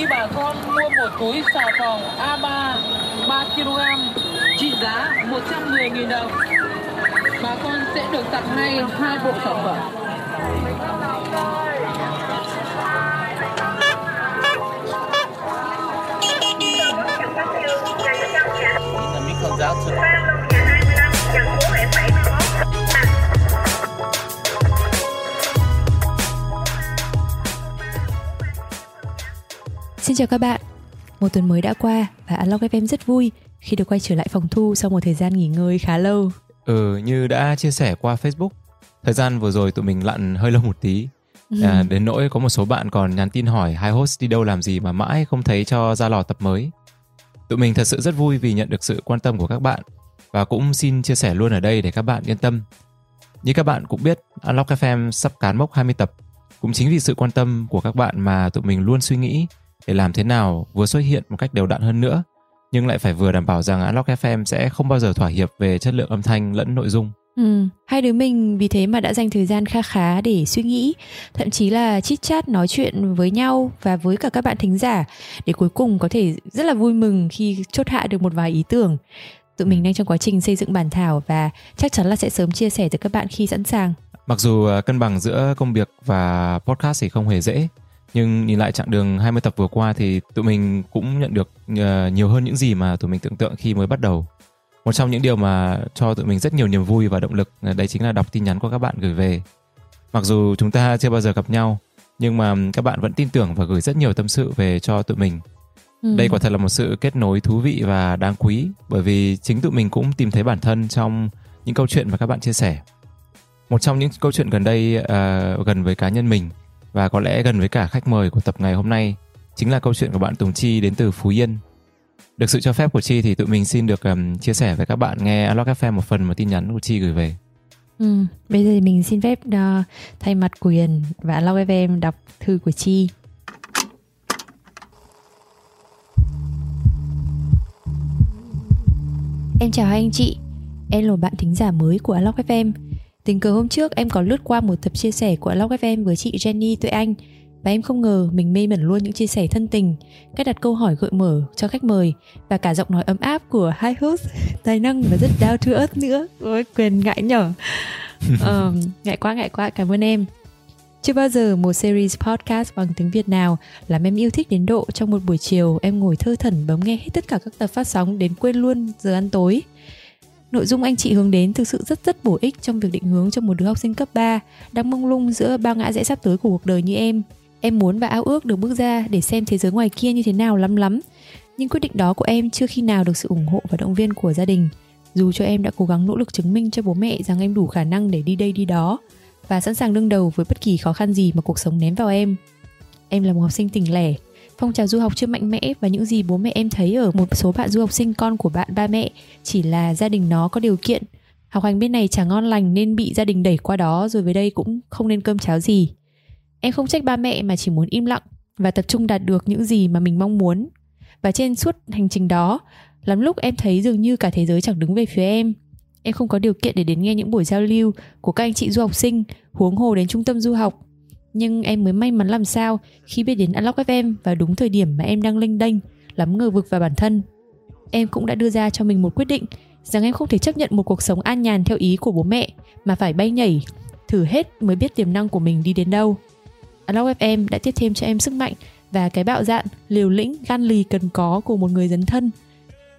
Khi bà con mua một túi xà phòng A3 3 kg trị giá 110.000 đồng, bà con sẽ được tặng ngay hai bộ sản phẩm. Out to Xin chào các bạn. Một tuần mới đã qua và Unlock FM rất vui khi được quay trở lại phòng thu sau một thời gian nghỉ ngơi khá lâu. Ừ, như đã chia sẻ qua Facebook, thời gian vừa rồi tụi mình lặn hơi lâu một tí. À, đến nỗi có một số bạn còn nhắn tin hỏi hai host đi đâu làm gì mà mãi không thấy cho ra lò tập mới. Tụi mình thật sự rất vui vì nhận được sự quan tâm của các bạn và cũng xin chia sẻ luôn ở đây để các bạn yên tâm. Như các bạn cũng biết, Unlock FM sắp cán mốc 20 tập. Cũng chính vì sự quan tâm của các bạn mà tụi mình luôn suy nghĩ để làm thế nào vừa xuất hiện một cách đều đặn hơn nữa, nhưng lại phải vừa đảm bảo rằng Unlock FM sẽ không bao giờ thỏa hiệp về chất lượng âm thanh lẫn nội dung. Ừ, hai đứa mình vì thế mà đã dành thời gian kha khá để suy nghĩ, thậm chí là chit chat nói chuyện với nhau và với cả các bạn thính giả để cuối cùng có thể rất là vui mừng khi chốt hạ được một vài ý tưởng. Tụi mình đang trong quá trình xây dựng bản thảo và chắc chắn là sẽ sớm chia sẻ tới các bạn khi sẵn sàng. Mặc dù à, cân bằng giữa công việc và podcast thì không hề dễ, nhưng nhìn lại chặng đường 20 tập vừa qua thì tụi mình cũng nhận được ờ, nhiều hơn những gì mà tụi mình tưởng tượng khi mới bắt đầu. Một trong những điều mà cho tụi mình rất nhiều niềm vui và động lực ờ, đấy chính là đọc tin nhắn của các bạn gửi về. Mặc dù chúng ta chưa bao giờ gặp nhau, nhưng mà các bạn vẫn tin tưởng và gửi rất nhiều tâm sự về cho tụi mình. Ừ. Đây quả thật là một sự kết nối thú vị và đáng quý bởi vì chính tụi mình cũng tìm thấy bản thân trong những câu chuyện mà các bạn chia sẻ. Một trong những câu chuyện gần đây ờ, gần với cá nhân mình và có lẽ gần với cả khách mời của tập ngày hôm nay chính là câu chuyện của bạn Tùng Chi đến từ Phú Yên. Được sự cho phép của Chi thì tụi mình xin được um, chia sẻ với các bạn nghe Unlock FM một phần một tin nhắn của Chi gửi về. Ừ, bây giờ thì mình xin phép uh, thay mặt quyền và Unlock FM đọc thư của Chi. Em chào hai anh chị, em là bạn thính giả mới của Unlock FM. Tình cờ hôm trước em có lướt qua một tập chia sẻ của Unlock FM với chị Jenny Tuệ Anh và em không ngờ mình mê mẩn luôn những chia sẻ thân tình, cách đặt câu hỏi gợi mở cho khách mời và cả giọng nói ấm áp của hai host tài năng và rất down to earth nữa. Ôi quyền ngại nhở. Ờ, ngại quá ngại quá cảm ơn em. Chưa bao giờ một series podcast bằng tiếng Việt nào làm em yêu thích đến độ trong một buổi chiều em ngồi thơ thẩn bấm nghe hết tất cả các tập phát sóng đến quên luôn giờ ăn tối. Nội dung anh chị hướng đến thực sự rất rất bổ ích trong việc định hướng cho một đứa học sinh cấp 3 đang mông lung giữa bao ngã rẽ sắp tới của cuộc đời như em. Em muốn và ao ước được bước ra để xem thế giới ngoài kia như thế nào lắm lắm. Nhưng quyết định đó của em chưa khi nào được sự ủng hộ và động viên của gia đình. Dù cho em đã cố gắng nỗ lực chứng minh cho bố mẹ rằng em đủ khả năng để đi đây đi đó và sẵn sàng đương đầu với bất kỳ khó khăn gì mà cuộc sống ném vào em. Em là một học sinh tỉnh lẻ, phong trào du học chưa mạnh mẽ và những gì bố mẹ em thấy ở một số bạn du học sinh, con của bạn, ba mẹ, chỉ là gia đình nó có điều kiện. Học hành bên này chẳng ngon lành nên bị gia đình đẩy qua đó, rồi về đây cũng không nên cơm cháo gì. Em không trách ba mẹ mà chỉ muốn im lặng và tập trung đạt được những gì mà mình mong muốn. Và trên suốt hành trình đó, lắm lúc em thấy dường như cả thế giới chẳng đứng về phía em. Em không có điều kiện để đến nghe những buổi giao lưu của các anh chị du học sinh, huống hồ đến trung tâm du học nhưng em mới may mắn làm sao khi biết đến Unlock FM vào đúng thời điểm mà em đang lênh đênh, lắm ngờ vực vào bản thân. Em cũng đã đưa ra cho mình một quyết định rằng em không thể chấp nhận một cuộc sống an nhàn theo ý của bố mẹ mà phải bay nhảy, thử hết mới biết tiềm năng của mình đi đến đâu. Unlock FM đã tiếp thêm cho em sức mạnh và cái bạo dạn, liều lĩnh, gan lì cần có của một người dấn thân.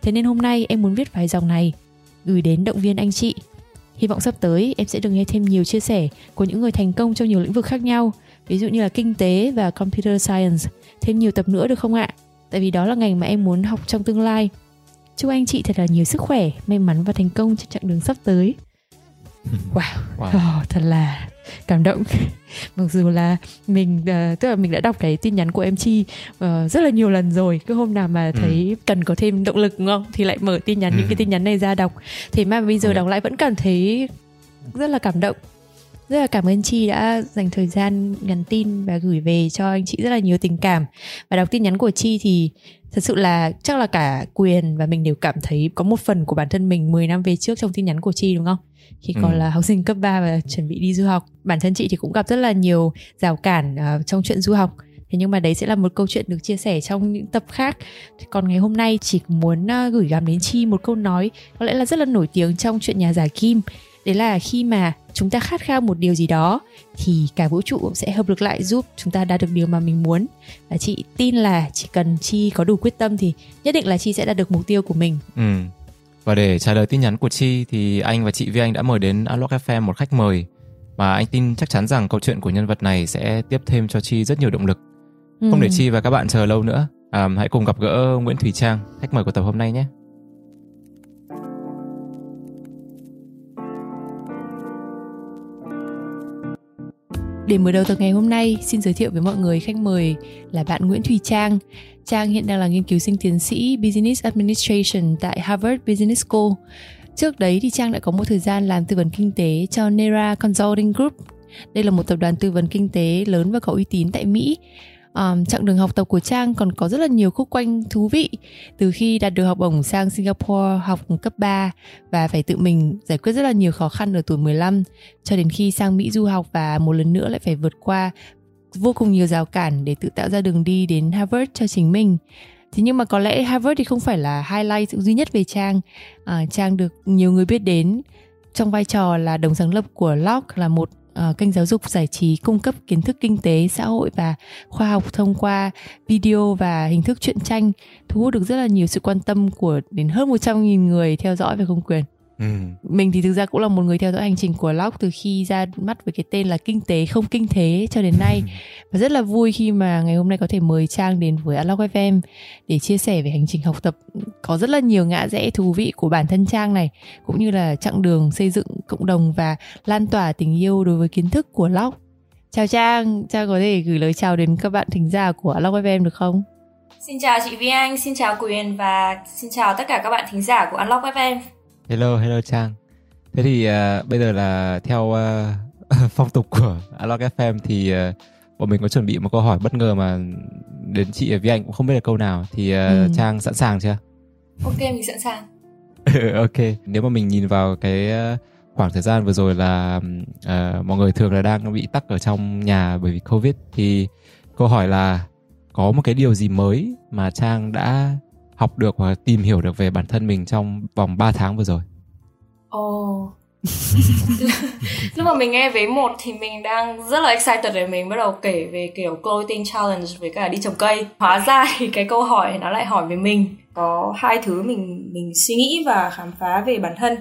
Thế nên hôm nay em muốn viết vài dòng này gửi đến động viên anh chị Hy vọng sắp tới em sẽ được nghe thêm nhiều chia sẻ của những người thành công trong nhiều lĩnh vực khác nhau, ví dụ như là kinh tế và computer science. Thêm nhiều tập nữa được không ạ? Tại vì đó là ngành mà em muốn học trong tương lai. Chúc anh chị thật là nhiều sức khỏe, may mắn và thành công trên chặng đường sắp tới. Wow, Wow. Oh, thật là cảm động. Mặc dù là mình uh, tức là mình đã đọc cái tin nhắn của em Chi uh, rất là nhiều lần rồi. Cứ hôm nào mà thấy cần có thêm động lực đúng không thì lại mở tin nhắn những Ừ. cái tin nhắn này ra đọc. Thế mà bây giờ Ok. đọc lại vẫn cảm thấy rất là cảm động. Rất là cảm ơn Chi đã dành thời gian nhắn tin và gửi về cho anh chị rất là nhiều tình cảm. Và đọc tin nhắn của Chi thì thật sự là chắc là cả Quyền và mình đều cảm thấy có một phần của bản thân mình 10 năm về trước trong tin nhắn của Chi đúng không? Khi còn Ừ. là học sinh cấp 3 và chuẩn bị đi du học. Bản thân chị thì cũng gặp rất là nhiều rào cản ờ, trong chuyện du học. thế nhưng mà đấy sẽ là một câu chuyện được chia sẻ trong những tập khác còn ngày hôm nay chỉ muốn uh, gửi gắm đến chi một câu nói có lẽ là rất là nổi tiếng trong chuyện nhà giả kim đấy là khi mà chúng ta khát khao một điều gì đó thì cả vũ trụ cũng sẽ hợp lực lại giúp chúng ta đạt được điều mà mình muốn và chị tin là chỉ cần chi có đủ quyết tâm thì nhất định là chi sẽ đạt được mục tiêu của mình ừ. Và để trả lời tin nhắn của chi thì anh và chị Vi Anh đã mời đến Unlock FM một khách mời. Mà anh tin chắc chắn rằng câu chuyện của nhân vật này sẽ tiếp thêm cho chi rất nhiều động lực. Ừ. không để chi và các bạn chờ lâu nữa à, hãy cùng gặp gỡ Nguyễn Thủy Trang khách mời của tập hôm nay nhé Để mở đầu tập ngày hôm nay, xin giới thiệu với mọi người khách mời là bạn Nguyễn Thùy Trang. Trang hiện đang là nghiên cứu sinh tiến sĩ Business Administration tại Harvard Business School. Trước đấy thì Trang đã có một thời gian làm tư vấn kinh tế cho Nera Consulting Group. Đây là một tập đoàn tư vấn kinh tế lớn và có uy tín tại Mỹ um, chặng đường học tập của Trang còn có rất là nhiều khúc quanh thú vị từ khi đạt được học bổng sang Singapore học cấp 3 và phải tự mình giải quyết rất là nhiều khó khăn ở tuổi 15 cho đến khi sang Mỹ du học và một lần nữa lại phải vượt qua vô cùng nhiều rào cản để tự tạo ra đường đi đến Harvard cho chính mình. Thế nhưng mà có lẽ Harvard thì không phải là highlight duy nhất về Trang. À, Trang được nhiều người biết đến trong vai trò là đồng sáng lập của Lock là một uh, kênh giáo dục giải trí cung cấp kiến thức kinh tế, xã hội và khoa học thông qua video và hình thức truyện tranh thu hút được rất là nhiều sự quan tâm của đến hơn 100.000 người theo dõi về công quyền. Ừ. Mình thì thực ra cũng là một người theo dõi hành trình của Locke từ khi ra mắt với cái tên là kinh tế không kinh thế cho đến nay và rất là vui khi mà ngày hôm nay có thể mời Trang đến với Unlock FM để chia sẻ về hành trình học tập có rất là nhiều ngã rẽ thú vị của bản thân Trang này cũng như là chặng đường xây dựng cộng đồng và lan tỏa tình yêu đối với kiến thức của Locke. Chào Trang, Trang có thể gửi lời chào đến các bạn thính giả của Unlock FM được không? Xin chào chị Vi Anh, xin chào Quyền và xin chào tất cả các bạn thính giả của Unlock FM. Hello, hello Trang. Thế thì uh, bây giờ là theo uh, phong tục của Unlock FM thì uh, bọn mình có chuẩn bị một câu hỏi bất ngờ mà đến chị với anh cũng không biết là câu nào thì uh, ừ. Trang sẵn sàng chưa? Ok, mình sẵn sàng. ok, nếu mà mình nhìn vào cái khoảng thời gian vừa rồi là uh, mọi người thường là đang bị tắc ở trong nhà bởi vì Covid thì câu hỏi là có một cái điều gì mới mà Trang đã học được và tìm hiểu được về bản thân mình trong vòng 3 tháng vừa rồi? Ồ, oh. lúc mà mình nghe về một thì mình đang rất là excited để mình bắt đầu kể về kiểu clothing challenge với cả đi trồng cây hóa ra thì cái câu hỏi nó lại hỏi về mình có hai thứ mình mình suy nghĩ và khám phá về bản thân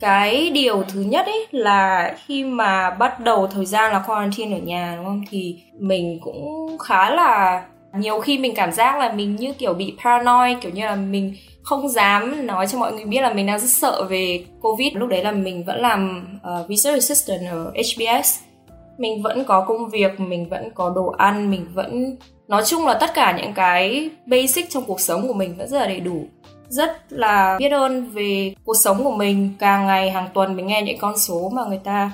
cái điều thứ nhất ấy là khi mà bắt đầu thời gian là quarantine ở nhà đúng không thì mình cũng khá là nhiều khi mình cảm giác là mình như kiểu bị paranoid kiểu như là mình không dám nói cho mọi người biết là mình đang rất sợ về covid. Lúc đấy là mình vẫn làm uh, research assistant ở HBS mình vẫn có công việc mình vẫn có đồ ăn mình vẫn nói chung là tất cả những cái basic trong cuộc sống của mình vẫn rất là đầy đủ. Rất là biết ơn về cuộc sống của mình. Càng ngày hàng tuần mình nghe những con số mà người ta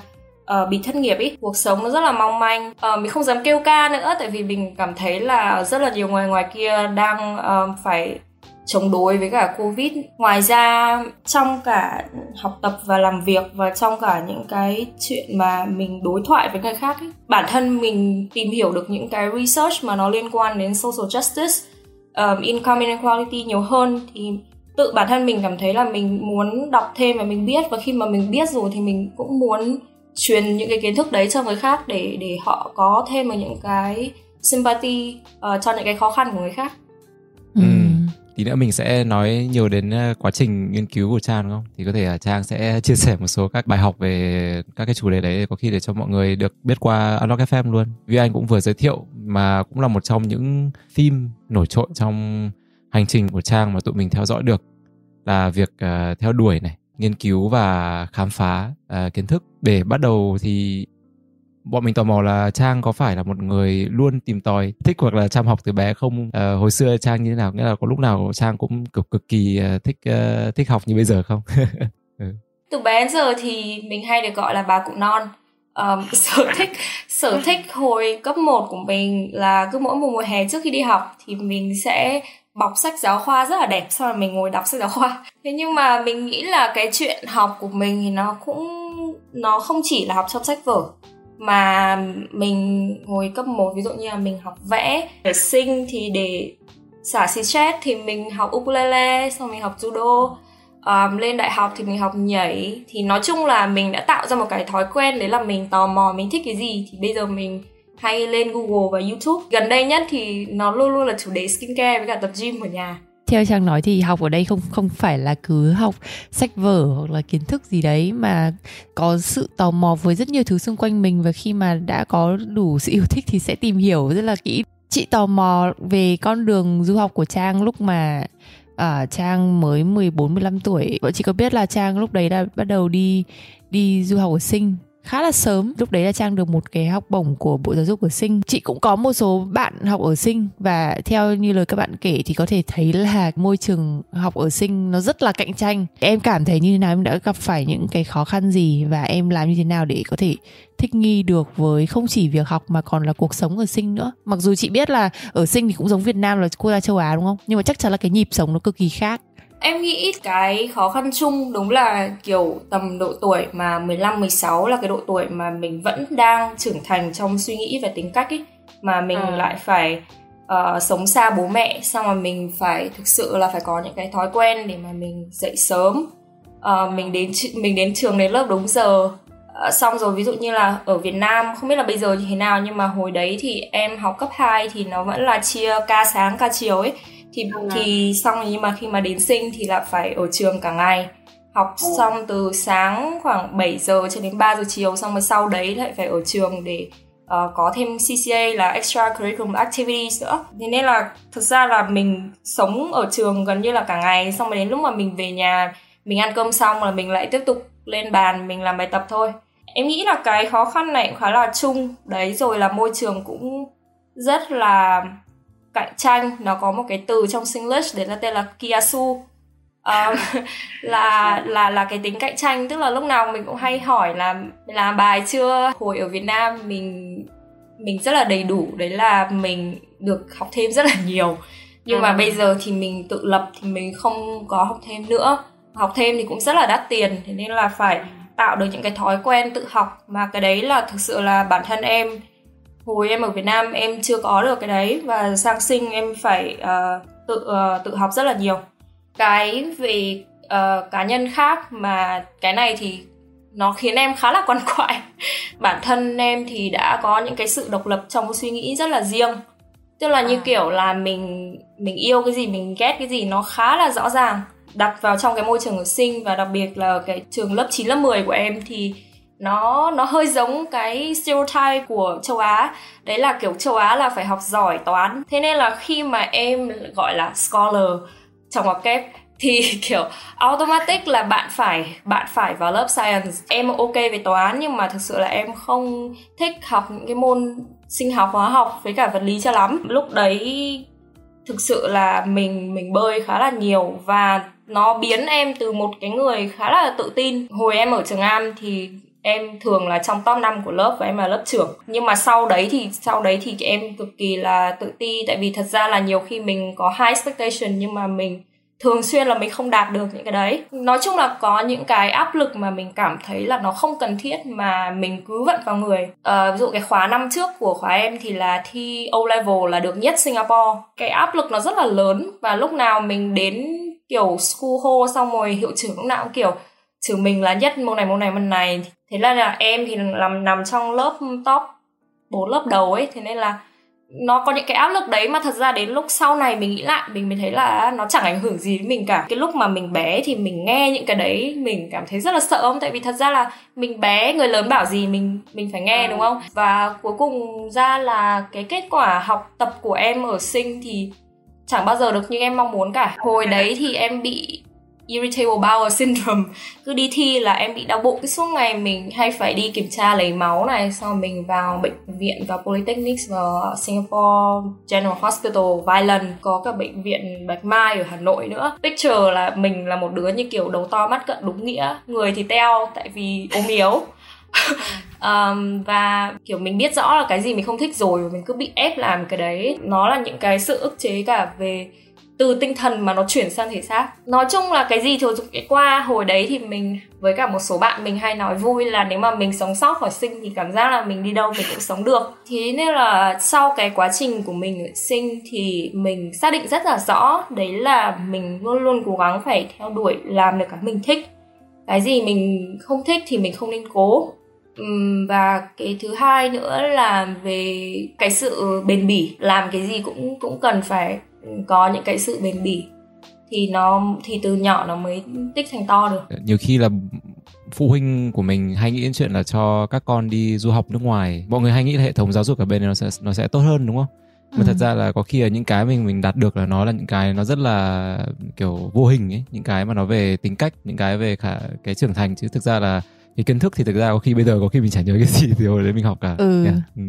uh, bị thất nghiệp ý. Cuộc sống nó rất là mong manh. Uh, mình không dám kêu ca nữa tại vì mình cảm thấy là rất là nhiều người ngoài kia đang uh, phải chống đối với cả covid. Ngoài ra trong cả học tập và làm việc và trong cả những cái chuyện mà mình đối thoại với người khác ấy, bản thân mình tìm hiểu được những cái research mà nó liên quan đến social justice um, income inequality nhiều hơn thì tự bản thân mình cảm thấy là mình muốn đọc thêm và mình biết. Và khi mà mình biết rồi thì mình cũng muốn truyền những cái kiến thức đấy cho người khác để để họ có thêm được những cái sympathy uh, cho những cái khó khăn của người khác. Ừ. Tí nữa mình sẽ nói nhiều đến ờ, quá trình nghiên cứu của Trang đúng không? Thì có thể là Trang sẽ chia sẻ một số các bài học về các cái chủ đề đấy có khi để cho mọi người được biết qua Unlock FM luôn. Vì anh cũng vừa giới thiệu mà cũng là một trong những phim nổi trội trong hành trình của Trang mà tụi mình theo dõi được là việc uh, theo đuổi này nghiên cứu và khám phá uh, kiến thức. Để bắt đầu thì bọn mình tò mò là trang có phải là một người luôn tìm tòi thích hoặc là chăm học từ bé không? Uh, hồi xưa trang như thế nào? Nghĩa là có lúc nào trang cũng cực cực kỳ uh, thích uh, thích học như bây giờ không? Ừ. từ bé đến giờ thì mình hay được gọi là bà cụ non um, sở thích sở thích hồi cấp 1 của mình là cứ mỗi mùa mùa hè trước khi đi học thì mình sẽ bọc sách giáo khoa rất là đẹp sau rồi mình ngồi đọc sách giáo khoa. Thế nhưng mà mình nghĩ là cái chuyện học của mình thì nó cũng nó không chỉ là học trong sách vở mà mình hồi cấp 1 ví dụ như là mình học vẽ để sinh thì để xả stress thì mình học ukulele xong mình học judo um, lên đại học thì mình học nhảy. Thì nói chung là mình đã tạo ra một cái thói quen đấy là mình tò mò mình thích cái gì. Thì bây giờ mình hay lên Google và YouTube. Gần đây nhất thì nó luôn luôn là chủ đề skincare với cả tập gym ở nhà. Theo trang nói thì học ở đây không không phải là cứ học sách vở hoặc là kiến thức gì đấy mà có sự tò mò với rất nhiều thứ xung quanh mình và khi mà đã có đủ sự yêu thích thì sẽ tìm hiểu rất là kỹ. Chị tò mò về con đường du học của trang lúc mà à, Trang mới 14 15 tuổi. Bọn chị có biết là Trang lúc đấy đã bắt đầu đi đi du học ở Sinh khá là sớm. Lúc đấy là trang được một cái học bổng của bộ giáo dục ở sinh. Chị cũng có một số bạn học ở sinh và theo như lời các bạn kể thì có thể thấy là môi trường học ở sinh nó rất là cạnh tranh. Em cảm thấy như thế nào? Em đã gặp phải những cái khó khăn gì và em làm như thế nào để có thể thích nghi được với không chỉ việc học mà còn là cuộc sống ở sinh nữa? Mặc dù chị biết là ở sinh thì cũng giống việt nam là quốc gia châu á, đúng không? Nhưng mà chắc chắn là cái nhịp sống nó cực kỳ khác. Em nghĩ cái khó khăn chung đúng là kiểu tầm độ tuổi mà 15 16 là cái độ tuổi mà mình vẫn đang trưởng thành trong suy nghĩ và tính cách ấy mà mình à. lại phải uh, sống xa bố mẹ xong rồi mình phải thực sự là phải có những cái thói quen để mà mình dậy sớm. Uh, mình đến mình đến trường đến lớp đúng giờ. Uh, xong rồi ví dụ như là ở Việt Nam không biết là bây giờ như thế nào nhưng mà hồi đấy thì em học cấp 2 thì nó vẫn là chia ca sáng ca chiều ấy thì ừ. thì xong nhưng mà khi mà đến sinh thì là phải ở trường cả ngày. Học xong từ sáng khoảng 7 giờ cho đến 3 giờ chiều xong rồi sau đấy lại phải ở trường để uh, có thêm CCA là extra curriculum activities nữa. Thế nên là thực ra là mình sống ở trường gần như là cả ngày xong rồi đến lúc mà mình về nhà mình ăn cơm xong là mình lại tiếp tục lên bàn mình làm bài tập thôi. Em nghĩ là cái khó khăn này cũng khá là chung. Đấy rồi là môi trường cũng rất là cạnh tranh nó có một cái từ trong Singlish đấy là tên là kiasu. Um, là là là cái tính cạnh tranh tức là lúc nào mình cũng hay hỏi là làm bài chưa? Hồi ở Việt Nam mình mình rất là đầy đủ đấy là mình được học thêm rất là nhiều. Nhưng ừ. mà bây giờ thì mình tự lập thì mình không có học thêm nữa. Học thêm thì cũng rất là đắt tiền thế nên là phải tạo được những cái thói quen tự học. Mà cái đấy là thực sự là bản thân em hồi em ở Việt Nam em chưa có được cái đấy và sang sinh em phải uh, tự uh, tự học rất là nhiều. Cái về uh, cá nhân khác mà cái này thì nó khiến em khá là quan quại. Bản thân em thì đã có những cái sự độc lập trong suy nghĩ rất là riêng. Tức là như à. kiểu là mình mình yêu cái gì mình ghét cái gì nó khá là rõ ràng. Đặt vào trong cái môi trường ở sinh và đặc biệt là cái trường lớp 9 lớp 10 của em thì nó nó hơi giống cái stereotype của châu Á. Đấy là kiểu châu Á là phải học giỏi, toán. Thế nên là khi mà em gọi là scholar trong ngoặc kép thì kiểu automatic là bạn phải bạn phải vào lớp science. Em ok về toán nhưng mà thực sự là em không thích học những cái môn sinh học, hóa học với cả vật lý cho lắm. Lúc đấy thực sự là mình mình bơi khá là nhiều và nó biến em từ một cái người khá là tự tin. Hồi em ở trường am thì em thường là trong top 5 của lớp và em là lớp trưởng. Nhưng mà sau đấy thì sau đấy thì em cực kỳ là tự ti tại vì thật ra là nhiều khi mình có high expectation nhưng mà mình thường xuyên là mình không đạt được những cái đấy. Nói chung là có những cái áp lực mà mình cảm thấy là nó không cần thiết mà mình cứ vận vào người. À, ví dụ cái khóa năm trước của khóa em thì là thi O level là được nhất Singapore. Cái áp lực nó rất là lớn và lúc nào mình đến kiểu school hall xong rồi hiệu trưởng lúc nào cũng kiểu trừ mình là nhất môn này môn này môn này thế là, là em thì làm nằm trong lớp top 4 lớp đầu ấy. Thế nên là nó có những cái áp lực đấy mà thật ra đến lúc sau này mình nghĩ lại mình mới thấy là nó chẳng ảnh hưởng gì đến mình cả. Cái lúc mà mình bé thì mình nghe những cái đấy mình cảm thấy rất là sợ không? Tại vì thật ra là mình bé người lớn bảo gì mình mình phải nghe đúng không? Và cuối cùng ra là cái kết quả học tập của em ở sinh thì chẳng bao giờ được như em mong muốn cả. Hồi đấy thì em bị irritable bowel syndrome. Cứ đi thi là em bị đau bụng cái suốt ngày mình hay phải đi kiểm tra lấy máu này sau mình vào bệnh viện vào polytechnics và singapore general hospital vài lần có cả bệnh viện bạch mai ở hà nội nữa. Picture là mình là một đứa như kiểu đầu to mắt cận đúng nghĩa người thì teo tại vì ốm yếu. Um, và kiểu mình biết rõ là cái gì mình không thích rồi mình cứ bị ép làm cái đấy. Nó là những cái sự ức chế cả về từ tinh thần mà nó chuyển sang thể xác. Nói chung là cái gì thừa dụng cái qua hồi đấy thì mình với cả một số bạn mình hay nói vui là nếu mà mình sống sót khỏi sinh thì cảm giác là mình đi đâu mình cũng sống được. Thế nên là sau cái quá trình của mình sinh thì mình xác định rất là rõ đấy là mình luôn luôn cố gắng phải theo đuổi, làm được cái mình thích. Cái gì mình không thích thì mình không nên cố. Và cái thứ hai nữa là về cái sự bền bỉ, làm cái gì cũng cũng cần phải có những cái sự bền bỉ thì nó thì từ nhỏ nó mới tích thành to được. Nhiều khi là phụ huynh của mình hay nghĩ đến chuyện là cho các con đi du học nước ngoài. Mọi người hay nghĩ là hệ thống giáo dục ở bên này nó sẽ nó sẽ tốt hơn đúng không? Mà ừ. thật ra là có khi là những cái mình mình đạt được là nó là những cái nó rất là kiểu vô hình ấy. Những cái mà nó về tính cách những cái về cả cái trưởng thành. Chứ thực ra là cái kiến thức thì thực ra có khi bây giờ có khi mình chả nhớ cái gì từ hồi đấy mình học cả. Ừ. Yeah. ừ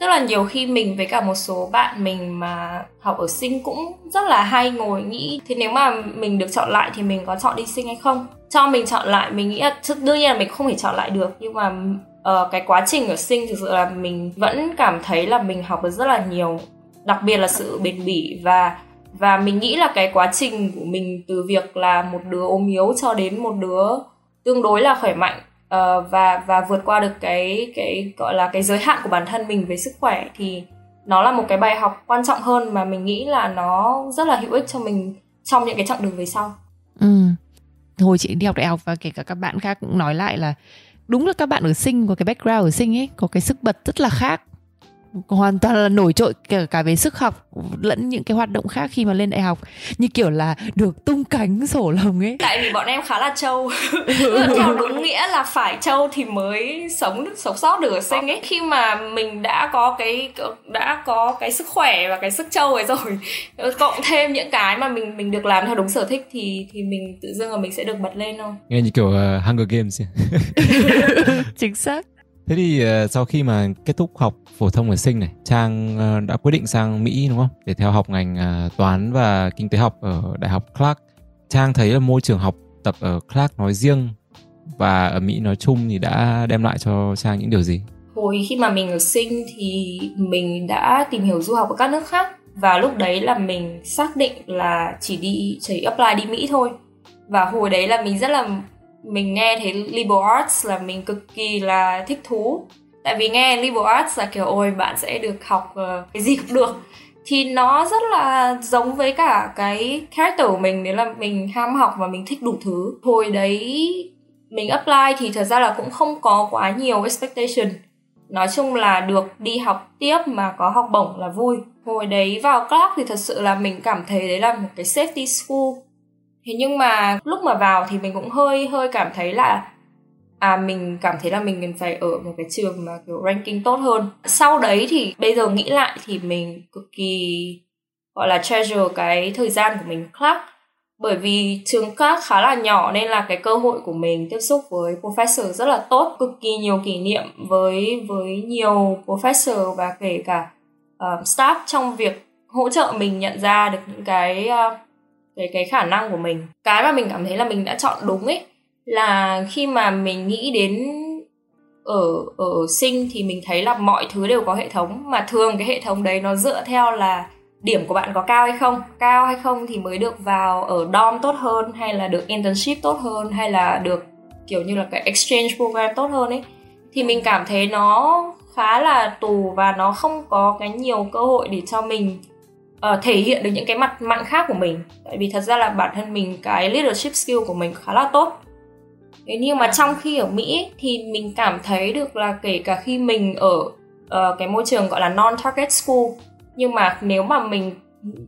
tức là nhiều khi mình với cả một số bạn mình mà học ở sinh cũng rất là hay ngồi nghĩ thì nếu mà mình được chọn lại thì mình có chọn đi sinh hay không? Cho mình chọn lại mình nghĩ là đương nhiên là mình không thể chọn lại được nhưng mà uh, cái quá trình ở sinh thực sự là mình vẫn cảm thấy là mình học được rất là nhiều đặc biệt là sự bền bỉ và và mình nghĩ là cái quá trình của mình từ việc là một đứa ốm yếu cho đến một đứa tương đối là khỏe mạnh uh, và và vượt qua được cái cái gọi là cái giới hạn của bản thân mình về sức khỏe thì nó là một cái bài học quan trọng hơn mà mình nghĩ là nó rất là hữu ích cho mình trong những cái chặng đường về sau. Ừ. Hồi chị đi học đại học và kể cả các bạn khác cũng nói lại là đúng là các bạn ở sinh có cái background ở sinh ấy có cái sức bật rất là khác hoàn toàn là nổi trội cả, cả về sức học lẫn những cái hoạt động khác khi mà lên đại học. Như kiểu là được tung cánh sổ lồng ấy. Tại vì bọn em khá là trâu. Theo đúng nghĩa là phải trâu thì mới sống được sống sót được ở sinh ấy. Khi mà mình đã có cái đã có cái sức khỏe và cái sức trâu ấy rồi cộng thêm những cái mà mình mình được làm theo đúng sở thích thì thì mình tự dưng là mình sẽ được bật lên thôi. Nghe như kiểu uh, Hunger Games chính xác Thế thì uh, sau khi mà kết thúc học phổ thông ở sinh này, Trang uh, đã quyết định sang Mỹ đúng không? Để theo học ngành uh, toán và kinh tế học ở Đại học Clark. Trang thấy là môi trường học tập ở Clark nói riêng và ở Mỹ nói chung thì đã đem lại cho Trang những điều gì? Hồi khi mà mình ở sinh thì mình đã tìm hiểu du học ở các nước khác và lúc đấy là mình xác định là chỉ đi chỉ apply đi Mỹ thôi. Và hồi đấy là mình rất là mình nghe thấy liberal arts là mình cực kỳ là thích thú. Tại vì nghe liberal arts là kiểu ôi bạn sẽ được học uh, cái gì cũng được. Thì nó rất là giống với cả cái character của mình đấy là mình ham học và mình thích đủ thứ. Hồi đấy mình apply thì thật ra là cũng không có quá nhiều expectation. Nói chung là được đi học tiếp mà có học bổng là vui. Hồi đấy vào class thì thật sự là mình cảm thấy đấy là một cái safety school thế nhưng mà lúc mà vào thì mình cũng hơi hơi cảm thấy là à mình cảm thấy là mình cần phải ở một cái trường mà kiểu ranking tốt hơn. Sau đấy thì bây giờ nghĩ lại thì mình cực kỳ gọi là treasure cái thời gian của mình Clark bởi vì trường Clark khá là nhỏ nên là cái cơ hội của mình tiếp xúc với professor rất là tốt cực kỳ nhiều kỷ niệm với với nhiều professor và kể cả uh, staff trong việc hỗ trợ mình nhận ra được những cái uh, cái cái khả năng của mình. Cái mà mình cảm thấy là mình đã chọn đúng ấy, là khi mà mình nghĩ đến ở ở sinh thì mình thấy là mọi thứ đều có hệ thống, mà thường cái hệ thống đấy nó dựa theo là điểm của bạn có cao hay không. Cao hay không thì mới được vào ở dom tốt hơn, hay là được internship tốt hơn, hay là được kiểu như là cái exchange program tốt hơn ấy. Thì mình cảm thấy nó khá là tù và nó không có cái nhiều cơ hội để cho mình uh, thể hiện được những cái mặt mạnh khác của mình. Tại vì thật ra là bản thân mình cái leadership skill của mình khá là tốt. Thế nhưng mà trong khi ở mỹ thì mình cảm thấy được là kể cả khi mình ở uh, cái môi trường gọi là non target school nhưng mà nếu mà mình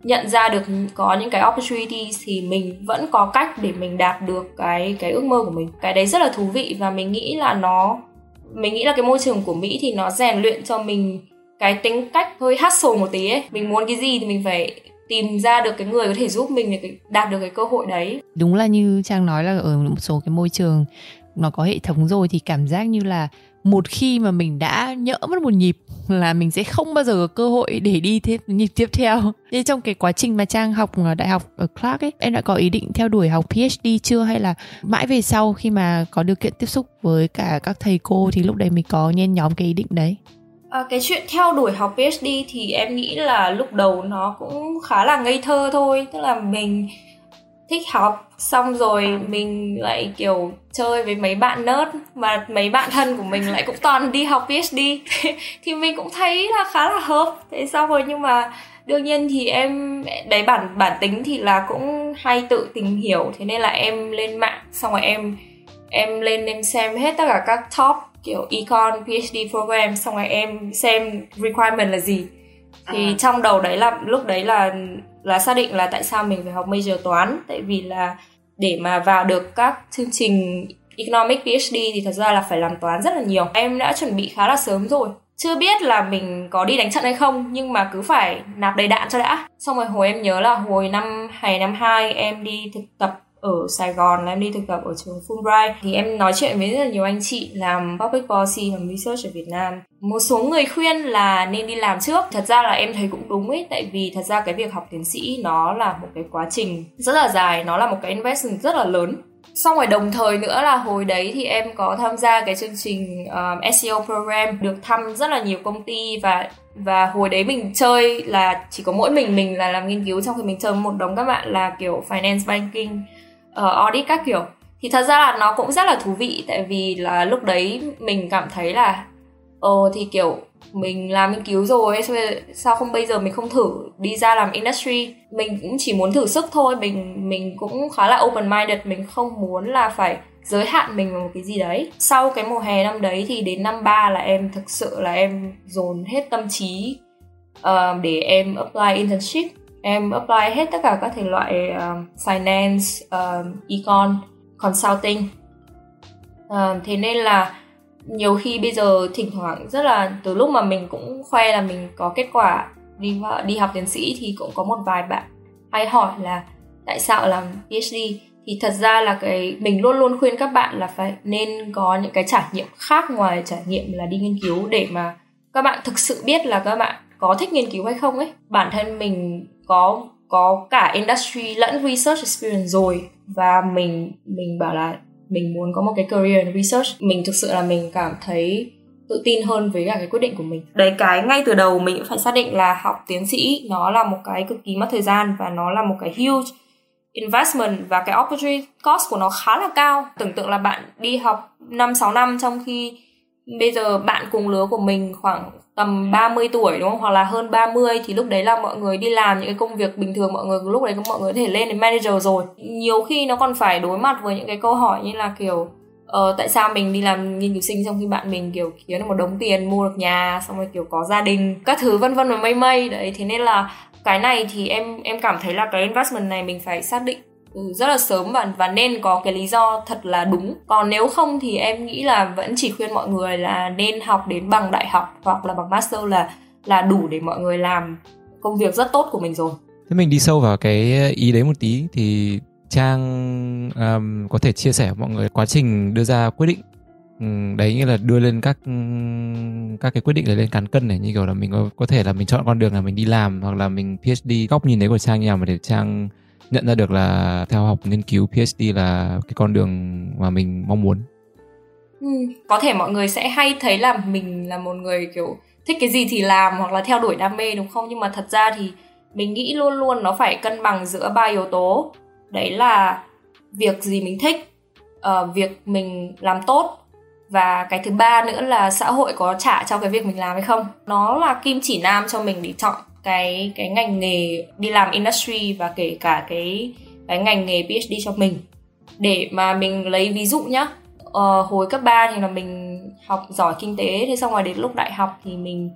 nhận ra được có những cái opportunity thì mình vẫn có cách để mình đạt được cái cái ước mơ của mình. Cái đấy rất là thú vị và mình nghĩ là nó mình nghĩ là cái môi trường của mỹ thì nó rèn luyện cho mình cái tính cách hơi hustle một tí ấy mình muốn cái gì thì mình phải tìm ra được cái người có thể giúp mình để đạt được cái cơ hội đấy đúng là như trang nói là ở một số cái môi trường nó có hệ thống rồi thì cảm giác như là một khi mà mình đã nhỡ mất một nhịp là mình sẽ không bao giờ có cơ hội để đi thêm nhịp tiếp theo. Thế trong cái quá trình mà Trang học ở đại học ở Clark ấy, em đã có ý định theo đuổi học PhD chưa hay là mãi về sau khi mà có điều kiện tiếp xúc với cả các thầy cô thì lúc đấy mình có nhen nhóm cái ý định đấy? À, cái chuyện theo đuổi học PhD thì em nghĩ là lúc đầu nó cũng khá là ngây thơ thôi. Tức là mình thích học xong rồi mình lại kiểu chơi với mấy bạn nerd mà mấy bạn thân của mình lại cũng toàn đi học PhD thì mình cũng thấy là khá là hợp. Thế xong rồi nhưng mà đương nhiên thì em đấy bản bản tính thì là cũng hay tự tìm hiểu. Thế nên là em lên mạng xong rồi em em lên em xem hết tất cả các top kiểu econ PhD program xong rồi em xem requirement là gì. Thì à. trong đầu đấy là lúc đấy là là xác định là tại sao mình phải học major toán. Tại vì là để mà vào được các chương trình economic PhD thì thật ra là phải làm toán rất là nhiều. Em đã chuẩn bị khá là sớm rồi. Chưa biết là mình có đi đánh trận hay không nhưng mà cứ phải nạp đầy đạn cho đã. Xong rồi hồi em nhớ là hồi năm hè năm hai em đi thực tập ở Sài Gòn là em đi thực tập ở trường Fulbright. Thì em nói chuyện với rất là nhiều anh chị làm public policy và research ở Việt Nam. Một số người khuyên là nên đi làm trước. Thật ra là em thấy cũng đúng ấy tại vì thật ra cái việc học tiến sĩ nó là một cái quá trình rất là dài nó là một cái investment rất là lớn. Xong rồi đồng thời nữa là hồi đấy thì em có tham gia cái chương trình um, SEO program được thăm rất là nhiều công ty và và hồi đấy mình chơi là chỉ có mỗi mình mình là làm nghiên cứu trong khi mình chơi một đống các bạn là kiểu finance banking uh, audit các kiểu. Thì thật ra là nó cũng rất là thú vị tại vì là lúc đấy mình cảm thấy là ờ thì kiểu mình làm nghiên cứu rồi sao không bây giờ mình không thử đi ra làm industry? Mình cũng chỉ muốn thử sức thôi mình mình cũng khá là open minded mình không muốn là phải giới hạn mình vào một cái gì đấy. Sau cái mùa hè năm đấy thì đến năm ba là em thực sự là em dồn hết tâm trí uh, để em apply internship em apply hết tất cả các thể loại um, finance um, econ consulting. Um, thế nên là nhiều khi bây giờ thỉnh thoảng rất là từ lúc mà mình cũng khoe là mình có kết quả đi đi học tiến sĩ thì cũng có một vài bạn hay hỏi là tại sao làm PhD thì thật ra là cái mình luôn luôn khuyên các bạn là phải nên có những cái trải nghiệm khác ngoài trải nghiệm là đi nghiên cứu để mà các bạn thực sự biết là các bạn có thích nghiên cứu hay không ấy, bản thân mình có có cả industry lẫn research experience rồi và mình mình bảo là mình muốn có một cái career in research, mình thực sự là mình cảm thấy tự tin hơn với cả cái quyết định của mình. Đấy, cái ngay từ đầu mình cũng phải xác định là học tiến sĩ nó là một cái cực kỳ mất thời gian và nó là một cái huge investment và cái opportunity cost của nó khá là cao. Tưởng tượng là bạn đi học 5 6 năm trong khi bây giờ bạn cùng lứa của mình khoảng tầm 30 tuổi đúng không? Hoặc là hơn 30 thì lúc đấy là mọi người đi làm những cái công việc bình thường mọi người lúc đấy mọi người có thể lên đến manager rồi. Nhiều khi nó còn phải đối mặt với những cái câu hỏi như là kiểu ờ, tại sao mình đi làm nghiên cứu sinh trong khi bạn mình kiểu kiếm được một đống tiền mua được nhà xong rồi kiểu có gia đình các thứ vân vân và mây mây. Đấy thế nên là cái này thì em em cảm thấy là cái investment này mình phải xác định Ừ, rất là sớm và và nên có cái lý do thật là đúng. Còn nếu không thì em nghĩ là vẫn chỉ khuyên mọi người là nên học đến bằng đại học hoặc là bằng master là là đủ để mọi người làm công việc rất tốt của mình rồi. Thế mình đi sâu vào cái ý đấy một tí thì trang um, có thể chia sẻ với mọi người quá trình đưa ra quyết định. Ừ, đấy như là đưa lên các các cái quyết định để lên cán cân này như kiểu là mình có, có thể là mình chọn con đường là mình đi làm hoặc là mình PhD góc nhìn đấy của trang như nào mà để trang nhận ra được là theo học nghiên cứu PhD là cái con đường mà mình mong muốn. Ừ, có thể mọi người sẽ hay thấy là mình là một người kiểu thích cái gì thì làm hoặc là theo đuổi đam mê đúng không? Nhưng mà thật ra thì mình nghĩ luôn luôn nó phải cân bằng giữa ba yếu tố. Đấy là việc gì mình thích uh, việc mình làm tốt và cái thứ ba nữa là xã hội có trả cho cái việc mình làm hay không. Nó là kim chỉ nam cho mình để chọn cái cái ngành nghề đi làm industry và kể cả cái cái ngành nghề PhD cho mình. Để mà mình lấy ví dụ nhá ờ, hồi cấp 3 thì là mình học giỏi kinh tế thế xong rồi đến lúc đại học thì mình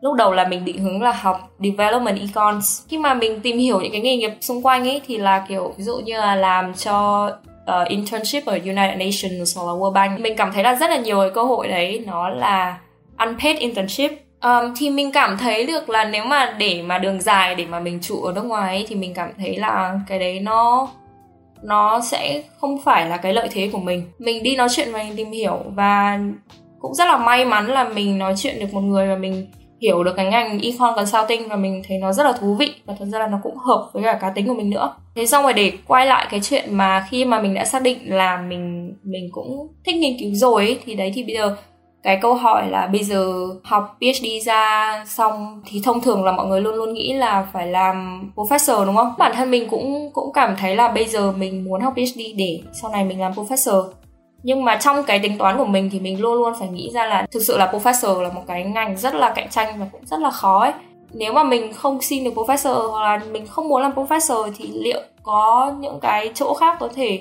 lúc đầu là mình định hướng là học development econs. Khi mà mình tìm hiểu những cái nghề nghiệp xung quanh ấy thì là kiểu ví dụ như là làm cho uh, internship ở United Nations hoặc là World Bank. Mình cảm thấy là rất là nhiều cái cơ hội đấy nó là unpaid internship um, thì mình cảm thấy được là nếu mà để mà đường dài để mà mình trụ ở nước ngoài ấy, thì mình cảm thấy là cái đấy nó nó sẽ không phải là cái lợi thế của mình. Mình đi nói chuyện và mình tìm hiểu và cũng rất là may mắn là mình nói chuyện được một người và mình hiểu được cái ngành econ consulting và mình thấy nó rất là thú vị và thật ra là nó cũng hợp với cả cá tính của mình nữa. Thế xong rồi để quay lại cái chuyện mà khi mà mình đã xác định là mình mình cũng thích nghiên cứu rồi ấy, thì đấy thì bây giờ cái câu hỏi là bây giờ học PhD ra xong thì thông thường là mọi người luôn luôn nghĩ là phải làm professor, đúng không? Bản thân mình cũng cũng cảm thấy là bây giờ mình muốn học PhD để sau này mình làm professor. Nhưng mà trong cái tính toán của mình thì mình luôn luôn phải nghĩ ra là thực sự là professor là một cái ngành rất là cạnh tranh và cũng rất là khó ấy. Nếu mà mình không xin được professor hoặc là mình không muốn làm professor thì liệu có những cái chỗ khác có thể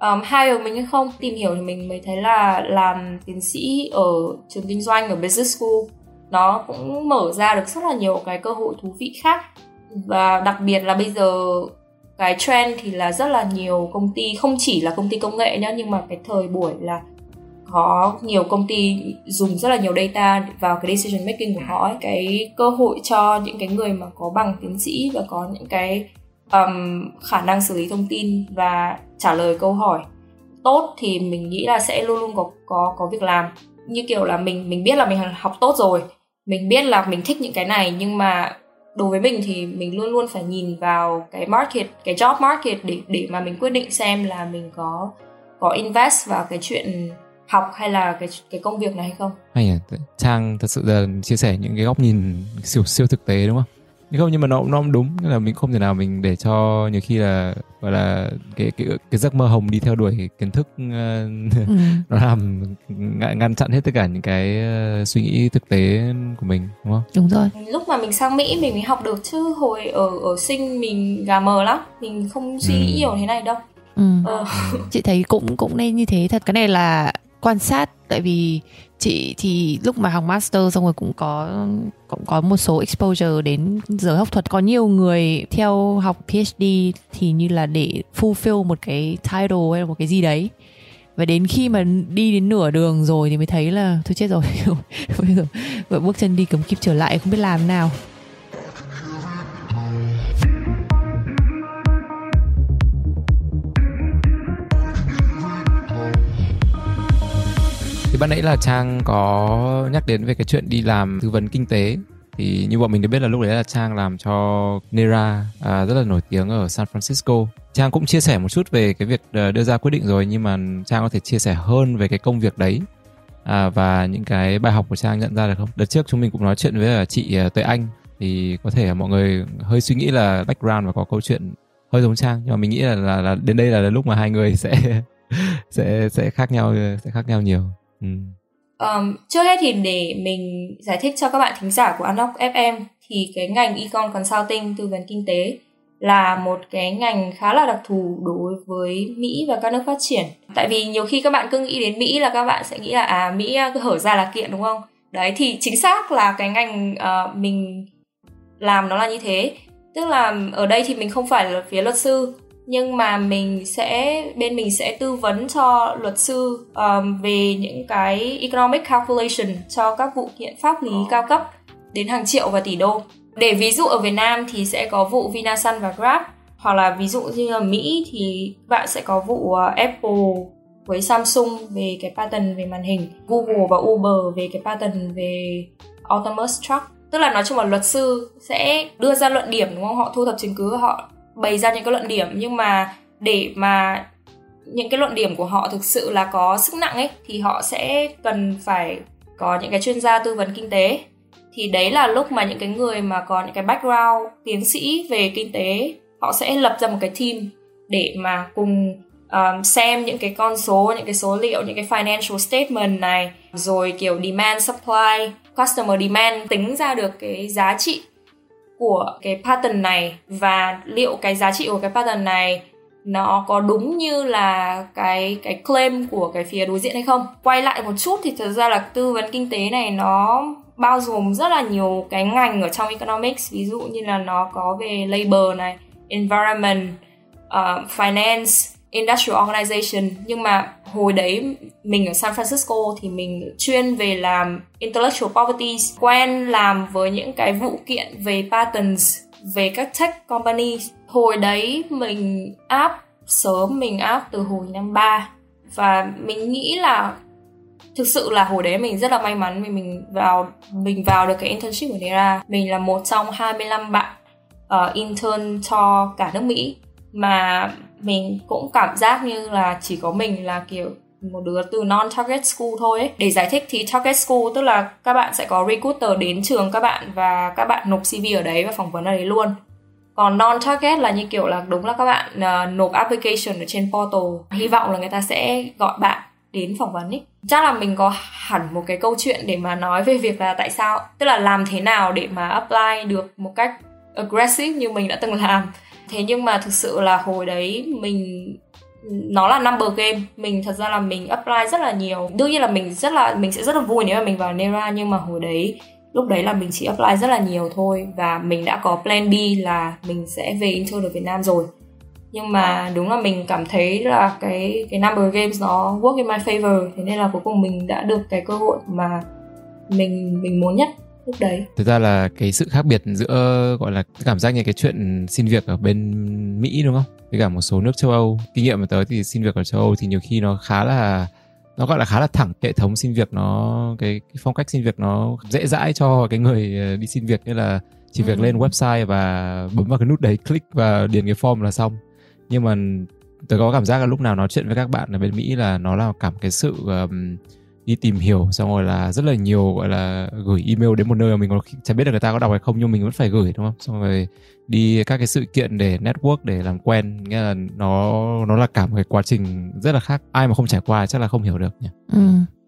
um, hire mình hay không? Tìm hiểu thì mình mới thấy là làm tiến sĩ ở trường kinh doanh ở business school. Nó cũng mở ra được rất là nhiều cái cơ hội thú vị khác. Và đặc biệt là bây giờ cái trend thì là rất là nhiều công ty không chỉ là công ty công nghệ nhá nhưng mà cái thời buổi là có nhiều công ty dùng rất là nhiều data vào cái decision making của họ ấy. cái cơ hội cho những cái người mà có bằng tiến sĩ và có những cái um, khả năng xử lý thông tin và trả lời câu hỏi tốt thì mình nghĩ là sẽ luôn luôn có có có việc làm. Như kiểu là mình mình biết là mình học tốt rồi mình biết là mình thích những cái này nhưng mà đối với mình thì mình luôn luôn phải nhìn vào cái market cái job market để để mà mình quyết định xem là mình có có invest vào cái chuyện học hay là cái cái công việc này hay không. Hay à trang thật sự là chia sẻ những cái góc nhìn siêu siêu thực tế đúng không? Không nhưng mà nó nó cũng đúng là mình không thể nào mình để cho nhiều khi là gọi là cái cái cái giấc mơ hồng đi theo đuổi kiến thức uh, ừ. nó làm ngăn chặn hết tất cả những cái uh, suy nghĩ thực tế của mình đúng không đúng rồi lúc mà mình sang mỹ mình mới học được chứ hồi ở ở sinh mình gà mờ lắm mình không suy nghĩ ừ. nhiều thế này đâu ừ. ờ. chị thấy cũng cũng nên như thế thật cái này là quan sát. Tại vì chị thì lúc mà học master xong rồi cũng có cũng có một số exposure đến giới học thuật. Có nhiều người theo học PhD thì như là để fulfill một cái title hay là một cái gì đấy. Và đến khi mà đi đến nửa đường rồi thì mới thấy là, thôi chết rồi, bây giờ bước chân đi cấm kịp trở lại, không biết làm nào. Thì ban nãy là trang có nhắc đến về cái chuyện đi làm tư vấn kinh tế. Thì như bọn mình được biết là lúc đấy là trang làm cho Nera à, rất là nổi tiếng ở San Francisco. Trang cũng chia sẻ một chút về cái việc ờ, đưa ra quyết định rồi nhưng mà trang có thể chia sẻ hơn về cái công việc đấy. À, và những cái bài học của trang nhận ra được không? Đợt trước chúng mình cũng nói chuyện với ờ, chị ờ, Tuệ Anh. Thì có thể mọi người hơi suy nghĩ là background và có câu chuyện hơi giống trang. Nhưng mà mình nghĩ là là, là đến đây là, là lúc mà hai người sẽ sẽ sẽ khác nhau sẽ khác nhau nhiều. Ừ. Um, trước hết thì để mình giải thích cho các bạn thính giả của Unlock FM thì cái ngành Econ Consulting tư vấn kinh tế là một cái ngành khá là đặc thù đối với Mỹ và các nước phát triển. Tại vì nhiều khi các bạn cứ nghĩ đến Mỹ là các bạn sẽ nghĩ là à Mỹ à, cứ hở ra là kiện đúng không? Đấy thì chính xác là cái ngành uh, mình làm nó là như thế. Tức là ở đây thì mình không phải là phía luật sư nhưng mà mình sẽ bên mình sẽ tư vấn cho luật sư um, về những cái economic calculation cho các vụ kiện pháp lý cao cấp đến hàng triệu và tỷ đô. Để ví dụ ở Việt Nam thì sẽ có vụ Vinasun và Grab hoặc là ví dụ như ở Mỹ thì bạn sẽ có vụ uh, Apple với Samsung về cái pattern về màn hình Google và Uber về cái pattern về autonomous truck. Tức là nói chung là luật sư sẽ đưa ra luận điểm đúng không? Họ thu thập chứng cứ họ bày ra những cái luận điểm nhưng mà để mà những cái luận điểm của họ thực sự là có sức nặng ấy thì họ sẽ cần phải có những cái chuyên gia tư vấn kinh tế. Thì đấy là lúc mà những cái người mà có những cái background tiến sĩ về kinh tế họ sẽ lập ra một cái team để mà cùng um, xem những cái con số những cái số liệu những cái financial statement này rồi kiểu demand supply customer demand tính ra được cái giá trị của cái pattern này và liệu cái giá trị của cái pattern này nó có đúng như là cái cái claim của cái phía đối diện hay không? Quay lại một chút thì thực ra là tư vấn kinh tế này nó bao gồm rất là nhiều cái ngành ở trong economics. Ví dụ như là nó có về labor này environment uh, finance industrial organization. Nhưng mà hồi đấy mình ở San Francisco thì mình chuyên về làm intellectual property quen làm với những cái vụ kiện về patents về các tech company. Hồi đấy mình áp sớm mình áp từ hồi năm 3 và mình nghĩ là thực sự là hồi đấy mình rất là may mắn vì mình vào mình vào được cái internship của Nera. Mình là một trong 25 bạn uh, intern cho cả nước Mỹ. Mà mình cũng cảm giác như là chỉ có mình là kiểu một đứa từ non target school thôi ấy. để giải thích thì target school tức là các bạn sẽ có recruiter đến trường các bạn và các bạn nộp cv ở đấy và phỏng vấn ở đấy luôn. Còn non target là như kiểu là đúng là các bạn uh, nộp application ở trên portal. Hy vọng là người ta sẽ gọi bạn đến phỏng vấn ý chắc là mình có hẳn một cái câu chuyện để mà nói về việc là tại sao tức là làm thế nào để mà apply được một cách aggressive như mình đã từng làm thế nhưng mà thực sự là hồi đấy mình, nó là number game. Mình thật ra là mình apply rất là nhiều. Đương nhiên là mình rất là, mình sẽ rất là vui nếu mà mình vào Nera, nhưng mà hồi đấy, lúc đấy là mình chỉ apply rất là nhiều thôi. Và mình đã có plan B là mình sẽ về intern ở Việt Nam rồi. Nhưng mà đúng là mình cảm thấy là cái cái number games nó work in my favor. Thế nên là cuối cùng mình đã được cái cơ hội mà mình mình muốn nhất lúc đấy. Thực ra là cái sự khác biệt giữa gọi là cảm giác như cái chuyện xin việc ở bên mỹ đúng không? Với cả một số nước châu âu kinh nghiệm mà tới thì xin việc ở châu âu thì nhiều khi nó khá là nó gọi là khá là thẳng hệ thống xin việc nó cái, cái phong cách xin việc nó dễ dãi cho cái người ờ, đi xin việc như là chỉ việc ừ. lên website và bấm vào cái nút đấy click và điền cái form là xong. Nhưng mà tôi có cảm giác là lúc nào nói chuyện với các bạn ở bên Mỹ là nó là cảm cái sự um, đi tìm hiểu xong rồi là rất là nhiều gọi là gửi email đến một nơi mà mình còn chẳng biết là người ta có đọc hay không nhưng mình vẫn phải gửi đúng không? Xong rồi đi các cái sự kiện để network để làm quen nghĩa là nó nó là cả một cái quá trình rất là khác. Ai mà không trải qua chắc là không hiểu được nhỉ? Ừ.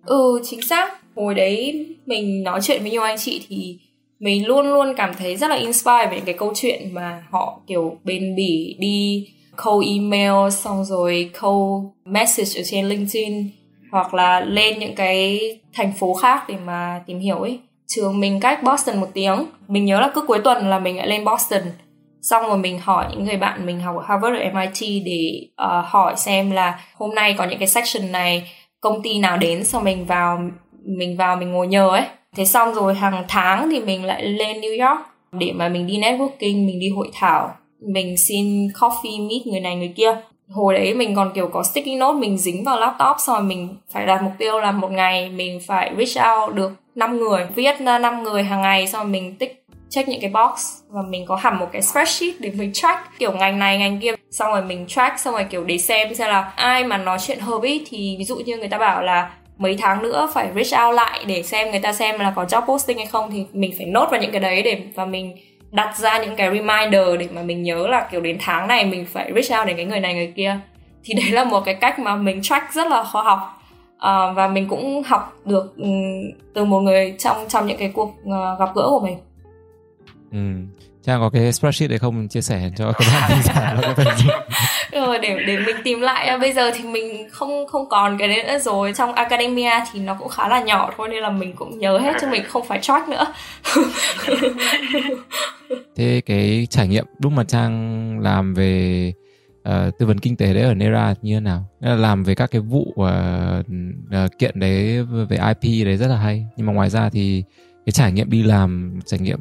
Ừ chính xác. Hồi đấy mình nói chuyện với nhiều anh chị thì mình luôn luôn cảm thấy rất là inspire về những cái câu chuyện mà họ kiểu bền bỉ đi câu email xong rồi câu message ở trên LinkedIn hoặc là lên những cái thành phố khác để mà tìm hiểu ấy. Trường mình cách Boston một tiếng mình nhớ là cứ cuối tuần là mình lại lên Boston. Xong rồi mình hỏi những người bạn mình học ở Harvard ở MIT để uh, hỏi xem là hôm nay có những cái section này công ty nào đến xong mình vào mình vào mình ngồi nhờ ấy. Thế xong rồi hàng tháng thì mình lại lên New York để mà mình đi networking mình đi hội thảo. Mình xin coffee meet người này người kia hồi đấy mình còn, kiểu, có sticky note, mình dính vào laptop, xong rồi mình phải đặt mục tiêu là một ngày mình phải reach out được 5 người, viết ra 5 người hàng ngày, xong rồi mình tích, check những cái box, và mình có hẳn một cái spreadsheet để mình track, kiểu, ngành này, ngành kia. Xong rồi mình track, xong rồi, kiểu, để xem xem là ai mà nói chuyện hợp ý. Thì ví dụ như người ta bảo là mấy tháng nữa phải reach out lại để xem người ta xem là có job posting hay không, thì mình phải nốt vào những cái đấy để, và mình đặt ra những cái reminder để mà mình nhớ là kiểu đến tháng này mình phải reach out đến cái người này người kia thì đấy là một cái cách mà mình track rất là khoa học uh, và mình cũng học được um, từ một người trong trong những cái cuộc uh, gặp gỡ của mình. Ừ. Trang có cái spreadsheet đấy không? Chia sẻ cho các bạn tin giả nó có rồi để để mình tìm lại. Bây giờ thì mình không không còn cái đấy nữa rồi. Trong academia thì nó cũng khá là nhỏ thôi nên là mình cũng nhớ hết chứ mình không phải track nữa. Thế cái trải nghiệm lúc mà trang làm về uh, tư vấn kinh tế đấy ở Nera như thế nào? Là làm về các cái vụ uh, uh, kiện đấy về IP đấy rất là hay. Nhưng mà ngoài ra thì cái trải nghiệm đi làm, trải nghiệm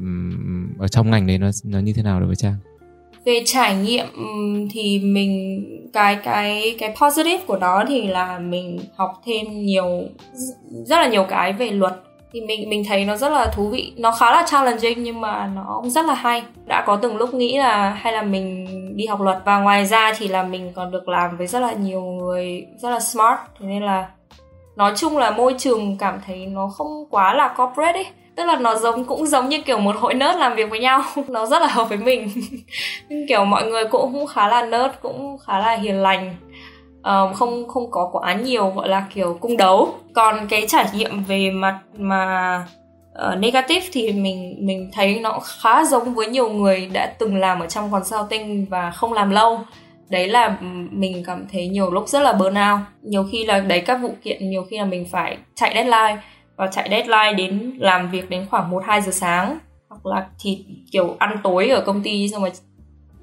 ở trong ngành đấy nó nó như thế nào đối với trang? Về trải nghiệm thì mình, cái cái cái positive của nó thì là mình học thêm nhiều, rất là nhiều cái về luật. Thì mình mình thấy nó rất là thú vị. Nó khá là challenging nhưng mà nó cũng rất là hay. Đã có từng lúc nghĩ là hay là mình đi học luật. Và ngoài ra thì là mình còn được làm với rất là nhiều người, rất là smart. Thế nên là nói chung là môi trường cảm thấy nó không quá là corporate ấy tức là nó giống cũng giống như kiểu một hội nớt làm việc với nhau. Nó rất là hợp với mình. Kiểu mọi người cũng khá là nớt cũng khá là hiền lành. Uh, không không có quá nhiều gọi là kiểu cung đấu. Còn cái trải nghiệm về mặt mà uh, negative thì mình mình thấy nó khá giống với nhiều người đã từng làm ở trong consulting và không làm lâu. Đấy là mình cảm thấy nhiều lúc rất là burnout. Nhiều khi là đấy các vụ kiện nhiều khi là mình phải chạy deadline và chạy deadline đến làm việc đến khoảng 1 2 giờ sáng. Hoặc là thì, kiểu, ăn tối ở công ty xong rồi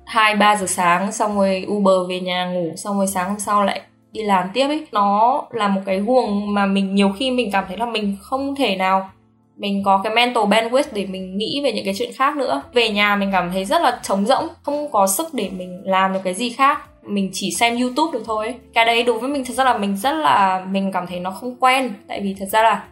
2 3 giờ sáng, xong rồi Uber về nhà ngủ, xong rồi sáng hôm sau lại đi làm tiếp ấy. Nó là một cái guồng mà mình nhiều khi mình cảm thấy là mình không thể nào, mình có cái mental bandwidth để mình nghĩ về những cái chuyện khác nữa. Về nhà mình cảm thấy rất là trống rỗng, không có sức để mình làm được cái gì khác. Mình chỉ xem youtube được thôi cái đấy đối với mình thật ra là mình rất là, mình cảm thấy nó không quen. Tại vì thật ra là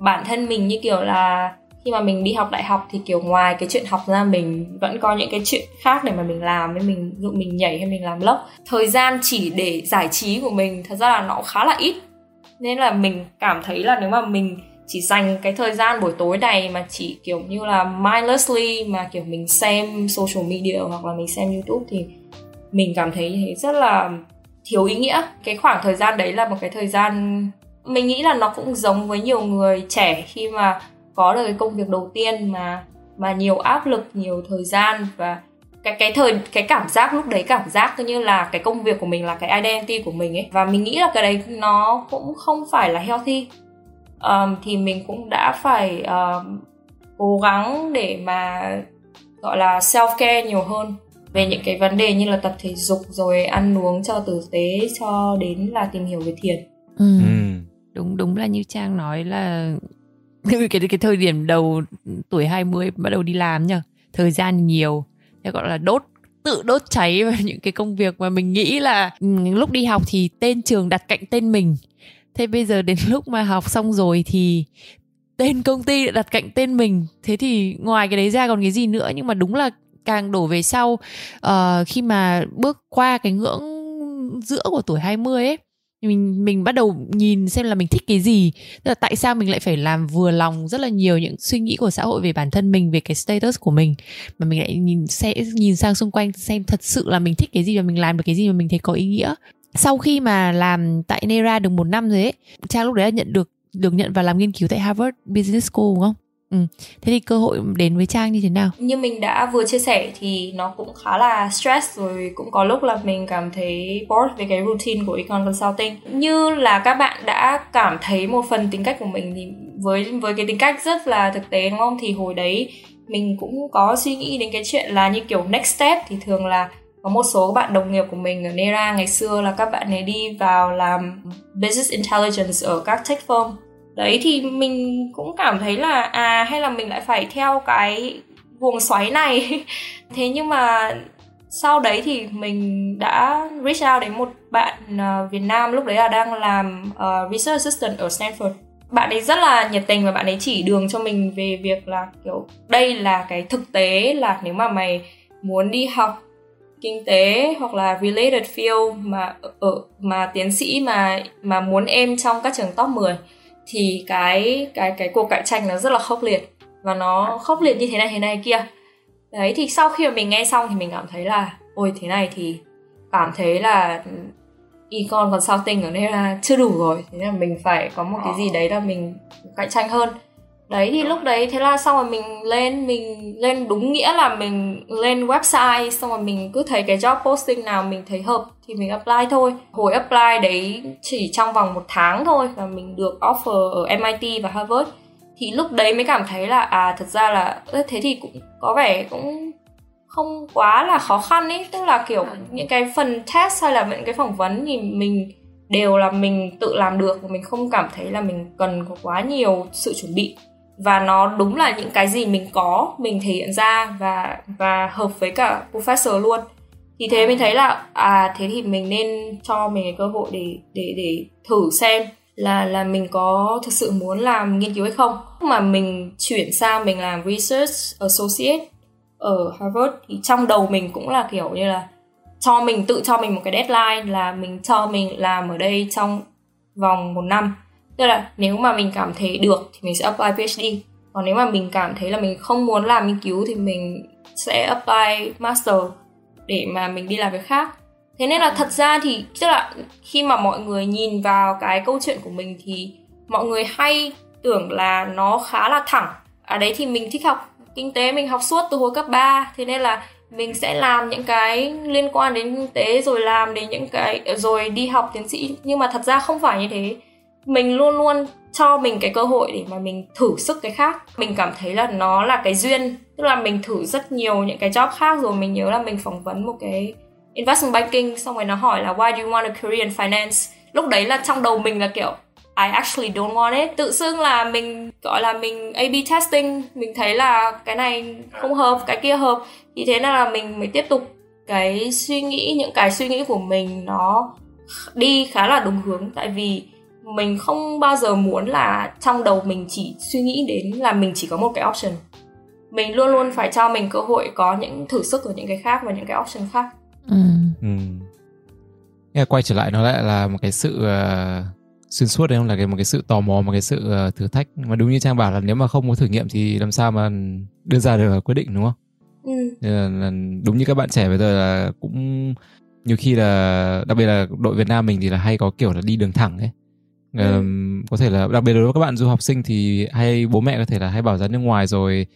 bản thân mình như kiểu là khi mà mình đi học đại học thì kiểu ngoài cái chuyện học ra mình vẫn có những cái chuyện khác để mà mình làm, với mình dụ mình nhảy hay mình làm lốc thời gian chỉ để giải trí của mình thật ra là nó khá là ít. Nên là mình cảm thấy là nếu mà mình chỉ dành cái thời gian buổi tối này mà chỉ kiểu như là mindlessly mà kiểu mình xem social media hoặc là mình xem youtube thì mình cảm thấy rất là thiếu ý nghĩa. Cái khoảng thời gian đấy là một cái thời gian mình nghĩ là nó cũng giống với nhiều người trẻ khi mà có được cái công việc đầu tiên mà mà nhiều áp lực nhiều thời gian và cái cái thời cái cảm giác lúc đấy cảm giác như là cái công việc của mình là cái identity của mình ấy. Và mình nghĩ là cái đấy nó cũng không phải là healthy. Um, thì mình cũng đã phải um, cố gắng để mà gọi là self care nhiều hơn về những cái vấn đề như là tập thể dục rồi ăn uống cho tử tế cho đến là tìm hiểu về thiền. Ừ đúng đúng là như trang nói là cái cái thời điểm đầu tuổi 20 bắt đầu đi làm nhá thời gian nhiều thế gọi là đốt tự đốt cháy vào những cái công việc mà mình nghĩ là lúc đi học thì tên trường đặt cạnh tên mình. Thế bây giờ đến lúc mà học xong rồi thì tên công ty đặt cạnh tên mình. Thế thì ngoài cái đấy ra còn cái gì nữa? Nhưng mà đúng là càng đổ về sau uh, khi mà bước qua cái ngưỡng giữa của tuổi 20 ấy mình mình bắt đầu nhìn xem là mình thích cái gì. Tức là tại sao mình lại phải làm vừa lòng rất là nhiều những suy nghĩ của xã hội về bản thân mình, về cái status của mình. Mà mình lại nhìn, sẽ nhìn sang xung quanh xem thật sự là mình thích cái gì và mình làm được cái gì mà mình thấy có ý nghĩa. Sau khi mà làm tại Nera được một năm rồi ấy, trang lúc đấy là nhận được được nhận vào làm nghiên cứu tại Harvard Business School, đúng không? Ừ. Thế thì cơ hội đến với Trang như thế nào? Như mình đã vừa chia sẻ thì nó cũng khá là stress rồi cũng có lúc là mình cảm thấy bored về cái routine của Econ Consulting. Như là các bạn đã cảm thấy một phần tính cách của mình thì với với cái tính cách rất là thực tế, đúng không? Thì hồi đấy mình cũng có suy nghĩ đến cái chuyện là như kiểu next step thì thường là có một số bạn đồng nghiệp của mình ở Nera ngày xưa là các bạn ấy đi vào làm business intelligence ở các tech firm đấy thì mình cũng cảm thấy là à hay là mình lại phải theo cái guồng xoáy này. Thế nhưng mà sau đấy thì mình đã reach out đến một bạn uh, Việt Nam lúc đấy là đang làm uh, research assistant ở Stanford. Bạn ấy rất là nhiệt tình và bạn ấy chỉ đường cho mình về việc là kiểu đây là cái thực tế là nếu mà mày muốn đi học kinh tế hoặc là related field mà ở mà tiến sĩ mà mà muốn em trong các trường top 10 thì cái cái cái cuộc cạnh tranh nó rất là khốc liệt. Và nó khốc liệt như thế này thế này kia. Đấy thì sau khi mà mình nghe xong thì mình cảm thấy là ôi thế này thì cảm thấy là econ còn sao tinh ở đây là chưa đủ rồi. Thế là mình phải có một cái gì đấy là mình cạnh tranh hơn đấy thì lúc đấy thế là xong rồi mình lên mình lên đúng nghĩa là mình lên website xong rồi mình cứ thấy cái job posting nào mình thấy hợp thì mình apply thôi. Hồi apply đấy chỉ trong vòng một tháng thôi và mình được offer ở MIT và Harvard. Thì lúc đấy mới cảm thấy là à thật ra là thế thì cũng có vẻ cũng không quá là khó khăn ấy tức là kiểu những cái phần test hay là những cái phỏng vấn thì mình đều là mình tự làm được. Và mình không cảm thấy là mình cần có quá nhiều sự chuẩn bị và nó đúng là những cái gì mình có, mình thể hiện ra và và hợp với cả professor luôn. Thì thế mình thấy là à thế thì mình nên cho mình cái cơ hội để để để thử xem là là mình có thực sự muốn làm nghiên cứu hay không. Mà mình chuyển sang mình làm research associate ở Harvard, thì trong đầu mình cũng là kiểu như là cho mình, tự cho mình một cái deadline là mình cho mình làm ở đây trong vòng một năm tức là nếu mà mình cảm thấy được thì mình sẽ apply PhD còn nếu mà mình cảm thấy là mình không muốn làm nghiên cứu thì mình sẽ apply master để mà mình đi làm việc khác. Thế nên là thật ra thì tức là khi mà mọi người nhìn vào cái câu chuyện của mình thì mọi người hay tưởng là nó khá là thẳng. Ở à đấy thì mình thích học kinh tế mình học suốt từ hồi cấp 3 thế nên là mình sẽ làm những cái liên quan đến kinh tế rồi làm đến những cái rồi đi học tiến sĩ. Nhưng mà thật ra không phải như thế mình luôn luôn cho mình cái cơ hội để mà mình thử sức cái khác. Mình cảm thấy là nó là cái duyên, tức là mình thử rất nhiều những cái job khác rồi mình nhớ là mình phỏng vấn một cái investment banking, xong rồi nó hỏi là, why do you want a career in finance? Lúc đấy là trong đầu mình là kiểu, I actually don't want it. Tự xưng là mình, gọi là mình A/B testing, mình thấy là cái này không hợp, cái kia hợp. Thì thế nên là mình mới tiếp tục cái suy nghĩ, những cái suy nghĩ của mình nó đi khá là đúng hướng. Tại vì mình không bao giờ muốn là trong đầu mình chỉ suy nghĩ đến là mình chỉ có một cái option mình luôn luôn phải cho mình cơ hội có những thử sức ở những cái khác và những cái option khác ừ. ừ. quay trở lại nó lại là một cái sự uh, xuyên suốt đấy không là cái một cái sự tò mò một cái sự uh, thử thách mà đúng như trang bảo là nếu mà không có thử nghiệm thì làm sao mà đưa ra được quyết định đúng không ừ. là, là đúng như các bạn trẻ bây giờ là cũng nhiều khi là đặc biệt là đội Việt Nam mình thì là hay có kiểu là đi đường thẳng ấy ừ. um, có thể là đặc biệt là đối với các bạn du học sinh thì hay bố mẹ có thể là hay bảo ra nước ngoài rồi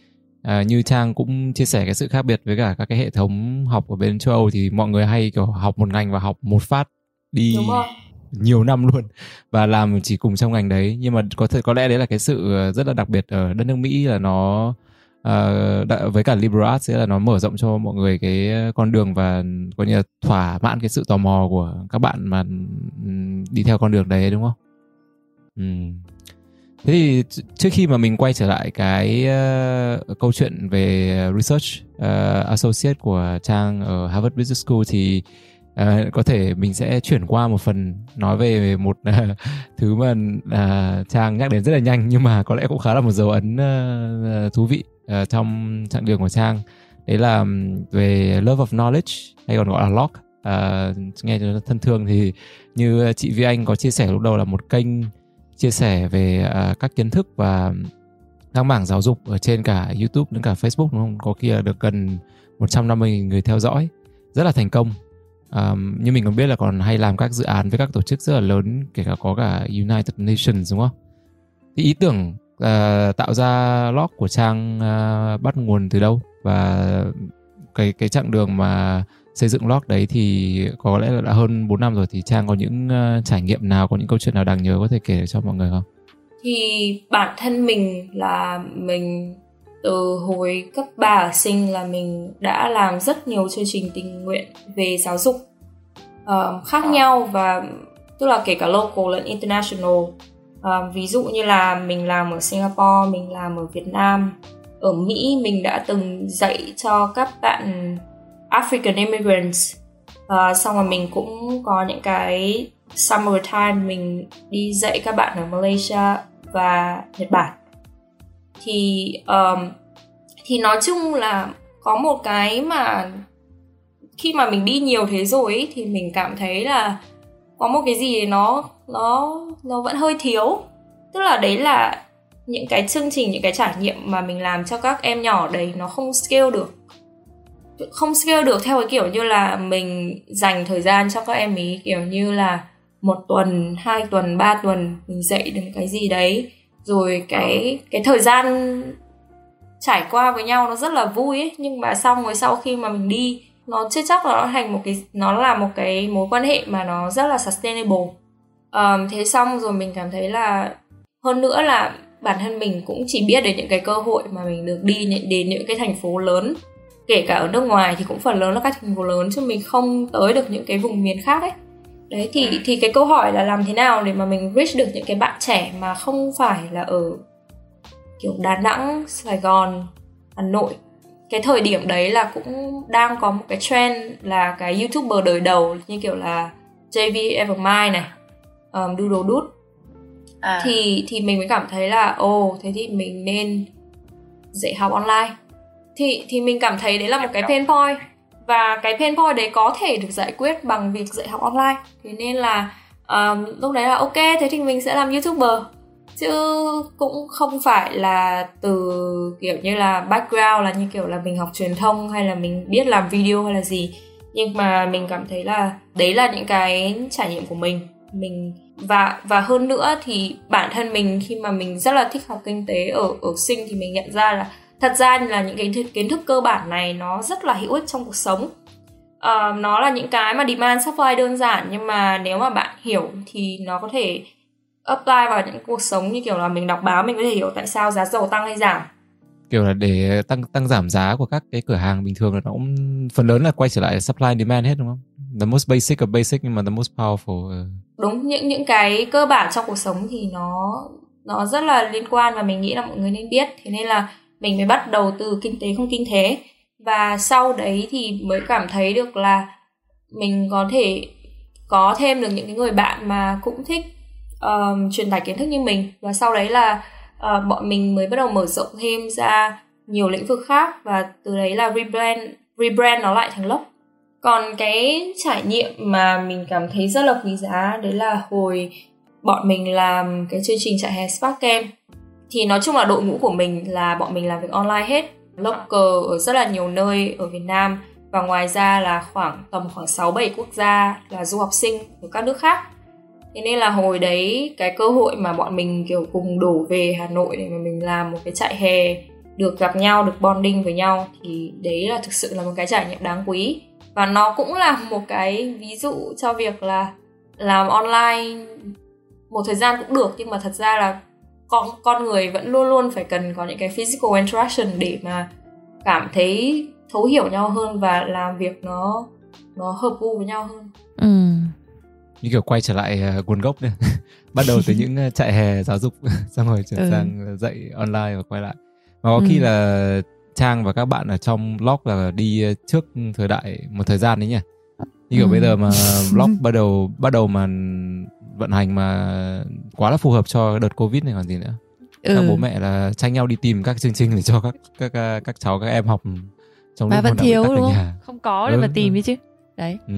à, như trang cũng chia sẻ cái sự khác biệt với cả các cái hệ thống học ở bên châu âu thì mọi người hay kiểu học một ngành và học một phát đi nhiều năm luôn và làm chỉ cùng trong ngành đấy nhưng mà có thể có lẽ đấy là cái sự ờ, rất là đặc biệt ở đất nước mỹ là nó uh, đã, với cả liberal arts sẽ là nó mở rộng cho mọi người cái con đường và coi như là thỏa mãn cái sự tò mò của các bạn mà đi theo con đường đấy đúng không? Ừ. Thế thì trước khi mà mình quay trở lại cái uh, câu chuyện về research uh, associate của Trang ở Harvard Business School thì uh, có thể mình sẽ chuyển qua một phần nói về một uh, thứ mà uh, Trang nhắc đến rất là nhanh nhưng mà có lẽ cũng khá là một dấu ấn uh, thú vị uh, trong chặng đường của Trang. Đấy là về Love of Knowledge hay còn gọi là lock Uh, nghe cho nó thân thương thì như chị Vi Anh có chia sẻ lúc đầu là một kênh chia sẻ về uh, các kiến thức và các mảng giáo dục ở trên cả YouTube lẫn cả Facebook đúng không? Có khi được gần 150 người theo dõi, rất là thành công. Um, như mình còn biết là còn hay làm các dự án với các tổ chức rất là lớn, kể cả có cả United Nations đúng không? Thì ý tưởng uh, tạo ra log của trang uh, bắt nguồn từ đâu và cái cái chặng đường mà xây dựng blog đấy thì có lẽ là đã hơn 4 năm rồi thì Trang có những uh, trải nghiệm nào, có những câu chuyện nào đáng nhớ có thể kể cho mọi người không? Thì bản thân mình là mình từ hồi cấp 3 ở sinh là mình đã làm rất nhiều chương trình tình nguyện về giáo dục uh, khác nhau và tức là kể cả local lẫn international uh, ví dụ như là mình làm ở Singapore mình làm ở Việt Nam ở Mỹ mình đã từng dạy cho các bạn African immigrants. Uh, xong rồi mình cũng có những cái summer time mình đi dạy các bạn ở Malaysia và Nhật Bản. Thì um, thì nói chung là có một cái mà khi mà mình đi nhiều thế rồi ý, thì mình cảm thấy là có một cái gì nó nó nó vẫn hơi thiếu. Tức là đấy là những cái chương trình những cái trải nghiệm mà mình làm cho các em nhỏ đấy nó không scale được không scale được theo cái kiểu như là mình dành thời gian cho các em ý kiểu như là một tuần hai tuần ba tuần mình dạy được cái gì đấy. Rồi cái cái thời gian trải qua với nhau nó rất là vui ấy nhưng mà xong rồi sau khi mà mình đi nó chưa chắc là nó thành một cái nó là một cái mối quan hệ mà nó rất là sustainable. Um, thế xong rồi mình cảm thấy là hơn nữa là bản thân mình cũng chỉ biết đến những cái cơ hội mà mình được đi đến những cái thành phố lớn kể cả ở nước ngoài thì cũng phần lớn là các thành phố lớn chứ mình không tới được những cái vùng miền khác ấy. Đấy thì thì cái câu hỏi là làm thế nào để mà mình reach được những cái bạn trẻ mà không phải là ở kiểu Đà Nẵng, Sài Gòn, Hà Nội. Cái thời điểm đấy là cũng đang có một cái trend là cái youtuber đời đầu như kiểu là JV Evermind này um, Doodle Doot à. thì thì mình mới cảm thấy là ồ oh, thế thì mình nên dạy học online thì thì mình cảm thấy đấy là một cái pain point. Và cái pain point đấy có thể được giải quyết bằng việc dạy học online. Thế nên là um, lúc đấy là ok thế thì mình sẽ làm youtuber. Chứ cũng không phải là từ kiểu như là background là như kiểu là mình học truyền thông hay là mình biết làm video hay là gì. Nhưng mà mình cảm thấy là đấy là những cái trải nghiệm của mình. Mình và và hơn nữa thì bản thân mình khi mà mình rất là thích học kinh tế ở ở sinh thì mình nhận ra là thật ra là những cái kiến thức cơ bản này nó rất là hữu ích trong cuộc sống uh, nó là những cái mà demand supply đơn giản nhưng mà nếu mà bạn hiểu thì nó có thể apply vào những cuộc sống như kiểu là mình đọc báo mình có thể hiểu tại sao giá dầu tăng hay giảm kiểu là để tăng tăng giảm giá của các cái cửa hàng bình thường là nó cũng phần lớn là quay trở lại supply and demand hết đúng không? The most basic of basic nhưng mà the most powerful. Ờ. Đúng những những cái cơ bản trong cuộc sống thì nó nó rất là liên quan và mình nghĩ là mọi người nên biết thế nên là mình mới bắt đầu từ kinh tế không kinh tế và sau đấy thì mới cảm thấy được là mình có thể có thêm được những cái người bạn mà cũng thích um, truyền tải kiến thức như mình. Và sau đấy là uh, bọn mình mới bắt đầu mở rộng thêm ra nhiều lĩnh vực khác và từ đấy là rebrand rebrand nó lại thành lốc còn cái trải nghiệm mà mình cảm thấy rất là quý giá đấy là hồi bọn mình làm cái chương trình trại hè Spark Camp thì nói chung là đội ngũ của mình là bọn mình làm việc online hết local ở rất là nhiều nơi ở Việt Nam và ngoài ra là khoảng tầm khoảng 6 7 quốc gia là du học sinh ở các nước khác. Thế nên là hồi đấy cái cơ hội mà bọn mình kiểu cùng đổ về Hà Nội để mà mình làm một cái trại hè được gặp nhau, được bonding với nhau thì đấy là thực sự là một cái trải nghiệm đáng quý. Và nó cũng là một cái ví dụ cho việc là làm online một thời gian cũng được nhưng mà thật ra là con con người vẫn luôn luôn phải cần có những cái physical interaction để mà cảm thấy thấu hiểu nhau hơn và làm việc nó nó hợp gu với nhau hơn. Ừ. như kiểu quay trở lại uh, nguồn gốc này bắt đầu từ những uh, trại hè giáo dục xong rồi chuyển Ừ. sang dạy online và quay lại và có khi Ừ. là trang và các bạn ở trong blog là đi trước thời đại một thời gian đấy nhỉ như kiểu Ừ. bây giờ mà blog bắt đầu bắt đầu mà vận hành mà quá là phù hợp cho đợt covid này còn gì nữa các Ừ. bố mẹ là tranh nhau đi tìm các chương trình để cho các các uh, các cháu các em học trong Mà vẫn thiếu đúng không? nhà. Không có để Ừ, mà tìm ừ. ấy chứ. Đấy. Ừ.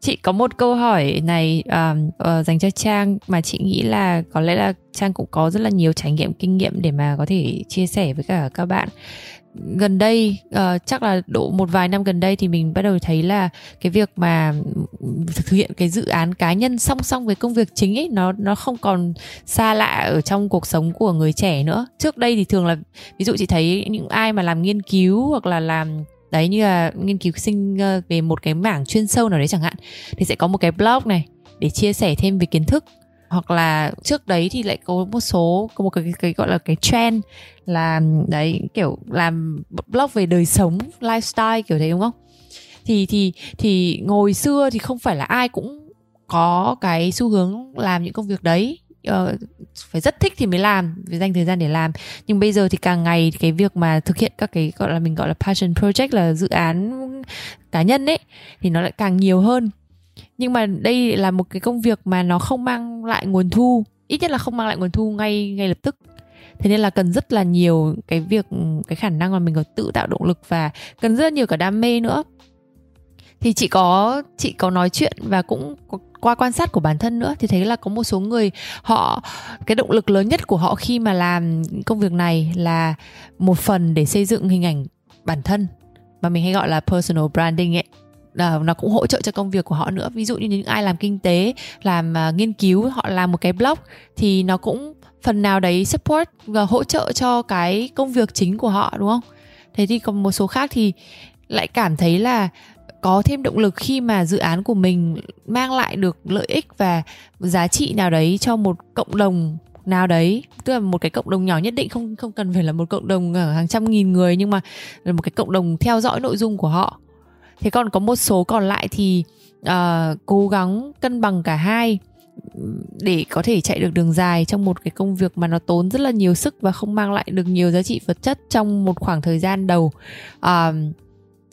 Chị có một câu hỏi này um, ờ, dành cho Trang mà chị nghĩ là có lẽ là Trang cũng có rất là nhiều trải nghiệm kinh nghiệm để mà có thể chia sẻ với cả các bạn. Gần đây uh, chắc là độ một vài năm gần đây thì mình bắt đầu thấy là cái việc mà thực hiện cái dự án cá nhân song song với công việc chính ấy nó nó không còn xa lạ ở trong cuộc sống của người trẻ nữa. Trước đây thì thường là ví dụ chị thấy những ai mà làm nghiên cứu hoặc là làm đấy như là nghiên cứu sinh ờ, về một cái mảng chuyên sâu nào đấy chẳng hạn thì sẽ có một cái blog này để chia sẻ thêm về kiến thức hoặc là trước đấy thì lại có một số có một cái, cái gọi là cái trend là đấy kiểu làm blog về đời sống lifestyle kiểu thế đúng không? Thì thì thì ngồi xưa thì không phải là ai cũng có cái xu hướng làm những công việc đấy. Uh, phải rất thích thì mới làm phải dành thời gian để làm. Nhưng bây giờ thì càng ngày cái việc mà thực hiện các cái gọi là mình gọi là passion project là dự án cá nhân ấy thì nó lại càng nhiều hơn nhưng mà đây là một cái công việc mà nó không mang lại nguồn thu. Ít nhất là không mang lại nguồn thu ngay ngay lập tức. Thế nên là cần rất là nhiều cái việc, cái khả năng mà mình có tự tạo động lực và cần rất là nhiều cả đam mê nữa. Thì chị có chị có nói chuyện và cũng qua quan sát của bản thân nữa thì thấy là có một số người họ, cái động lực lớn nhất của họ khi mà làm công việc này là một phần để xây dựng hình ảnh bản thân. Mà mình hay gọi là personal branding ấy à, nó cũng hỗ trợ cho công việc của họ nữa. Ví dụ như những ai làm kinh tế làm à, nghiên cứu họ làm một cái blog thì nó cũng phần nào đấy support và hỗ trợ cho cái công việc chính của họ đúng không? Thế thì còn một số khác thì lại cảm thấy là có thêm động lực khi mà dự án của mình mang lại được lợi ích và giá trị nào đấy cho một cộng đồng nào đấy. Tức là một cái cộng đồng nhỏ nhất định không không cần phải là một cộng đồng ở hàng trăm nghìn người nhưng mà là một cái cộng đồng theo dõi nội dung của họ thế còn có một số còn lại thì uh, cố gắng cân bằng cả hai để có thể chạy được đường dài trong một cái công việc mà nó tốn rất là nhiều sức và không mang lại được nhiều giá trị vật chất trong một khoảng thời gian đầu uh,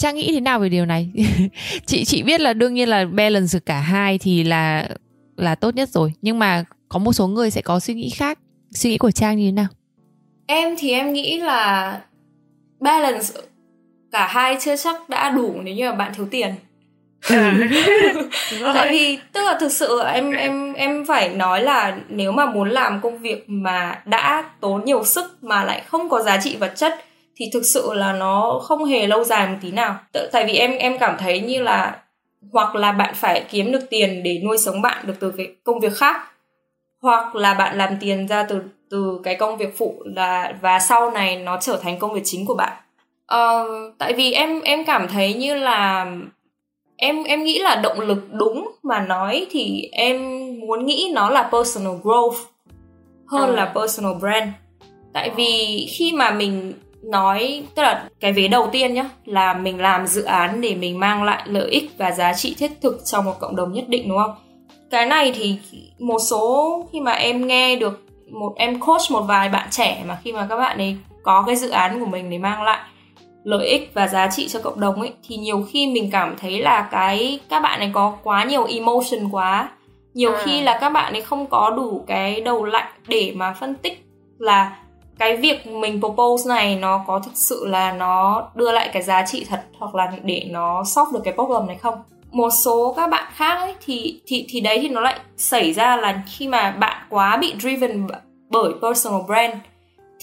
Trang nghĩ thế nào về điều này? chị chị biết là đương nhiên là balance cả hai thì là là tốt nhất rồi, nhưng mà có một số người sẽ có suy nghĩ khác. Suy nghĩ của Trang như thế nào? Em thì em nghĩ là balance cả hai chưa chắc đã đủ nếu như mà bạn thiếu tiền. Tại vì tức là thực sự em em em phải nói là nếu mà muốn làm công việc mà đã tốn nhiều sức mà lại không có giá trị vật chất thì thực sự là nó không hề lâu dài một tí nào. Tại vì em em cảm thấy như là hoặc là bạn phải kiếm được tiền để nuôi sống bạn được từ cái công việc khác hoặc là bạn làm tiền ra từ từ cái công việc phụ là và sau này nó trở thành công việc chính của bạn. Ờ, tại vì em em cảm thấy như là em em nghĩ là động lực đúng mà nói thì em muốn nghĩ nó là personal growth hơn Ờ. là personal brand tại vì khi mà mình nói tức là cái vế đầu tiên nhá là mình làm dự án để mình mang lại lợi ích và giá trị thiết thực cho một cộng đồng nhất định đúng không cái này thì một số khi mà em nghe được một em coach một vài bạn trẻ mà khi mà các bạn ấy có cái dự án của mình để mang lại lợi ích và giá trị cho cộng đồng ấy thì nhiều khi mình cảm thấy là cái các bạn ấy có quá nhiều emotion quá. Nhiều À. khi là các bạn ấy không có đủ cái đầu lạnh để mà phân tích là cái việc mình propose này nó có thực sự là nó đưa lại cái giá trị thật hoặc là để nó solve được cái problem này không? Một số các bạn khác ấy thì thì thì đấy thì nó lại xảy ra là khi mà bạn quá bị driven bởi personal brand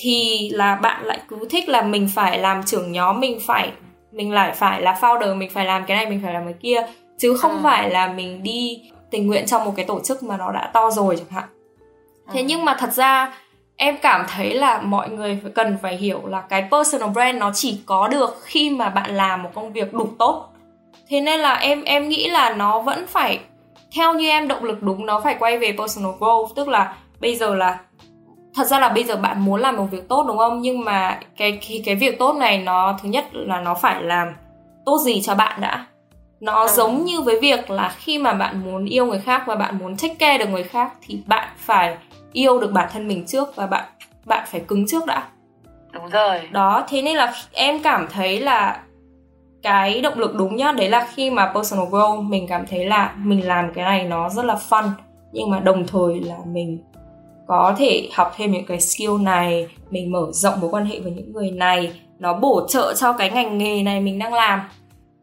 thì là bạn lại cứ thích là mình phải làm trưởng nhóm mình phải mình lại phải là founder mình phải làm cái này mình phải làm cái kia chứ không à. phải là mình đi tình nguyện trong một cái tổ chức mà nó đã to rồi chẳng hạn thế à. nhưng mà thật ra em cảm thấy là mọi người phải cần phải hiểu là cái personal brand nó chỉ có được khi mà bạn làm một công việc đủ tốt thế nên là em em nghĩ là nó vẫn phải theo như em động lực đúng nó phải quay về personal growth tức là bây giờ là thật ra là bây giờ bạn muốn làm một việc tốt đúng không? Nhưng mà cái cái, cái việc tốt này nó thứ nhất là nó phải làm tốt gì cho bạn đã. Nó à. giống như với việc là khi mà bạn muốn yêu người khác và bạn muốn take care được người khác thì bạn phải yêu được bản thân mình trước và bạn bạn phải cứng trước đã. Đúng rồi. Đó thế nên là em cảm thấy là cái động lực đúng nhá đấy là khi mà personal growth mình cảm thấy là mình làm cái này nó rất là fun nhưng mà đồng thời là mình có thể học thêm những cái skill này mình mở rộng mối quan hệ với những người này nó bổ trợ cho cái ngành nghề này mình đang làm.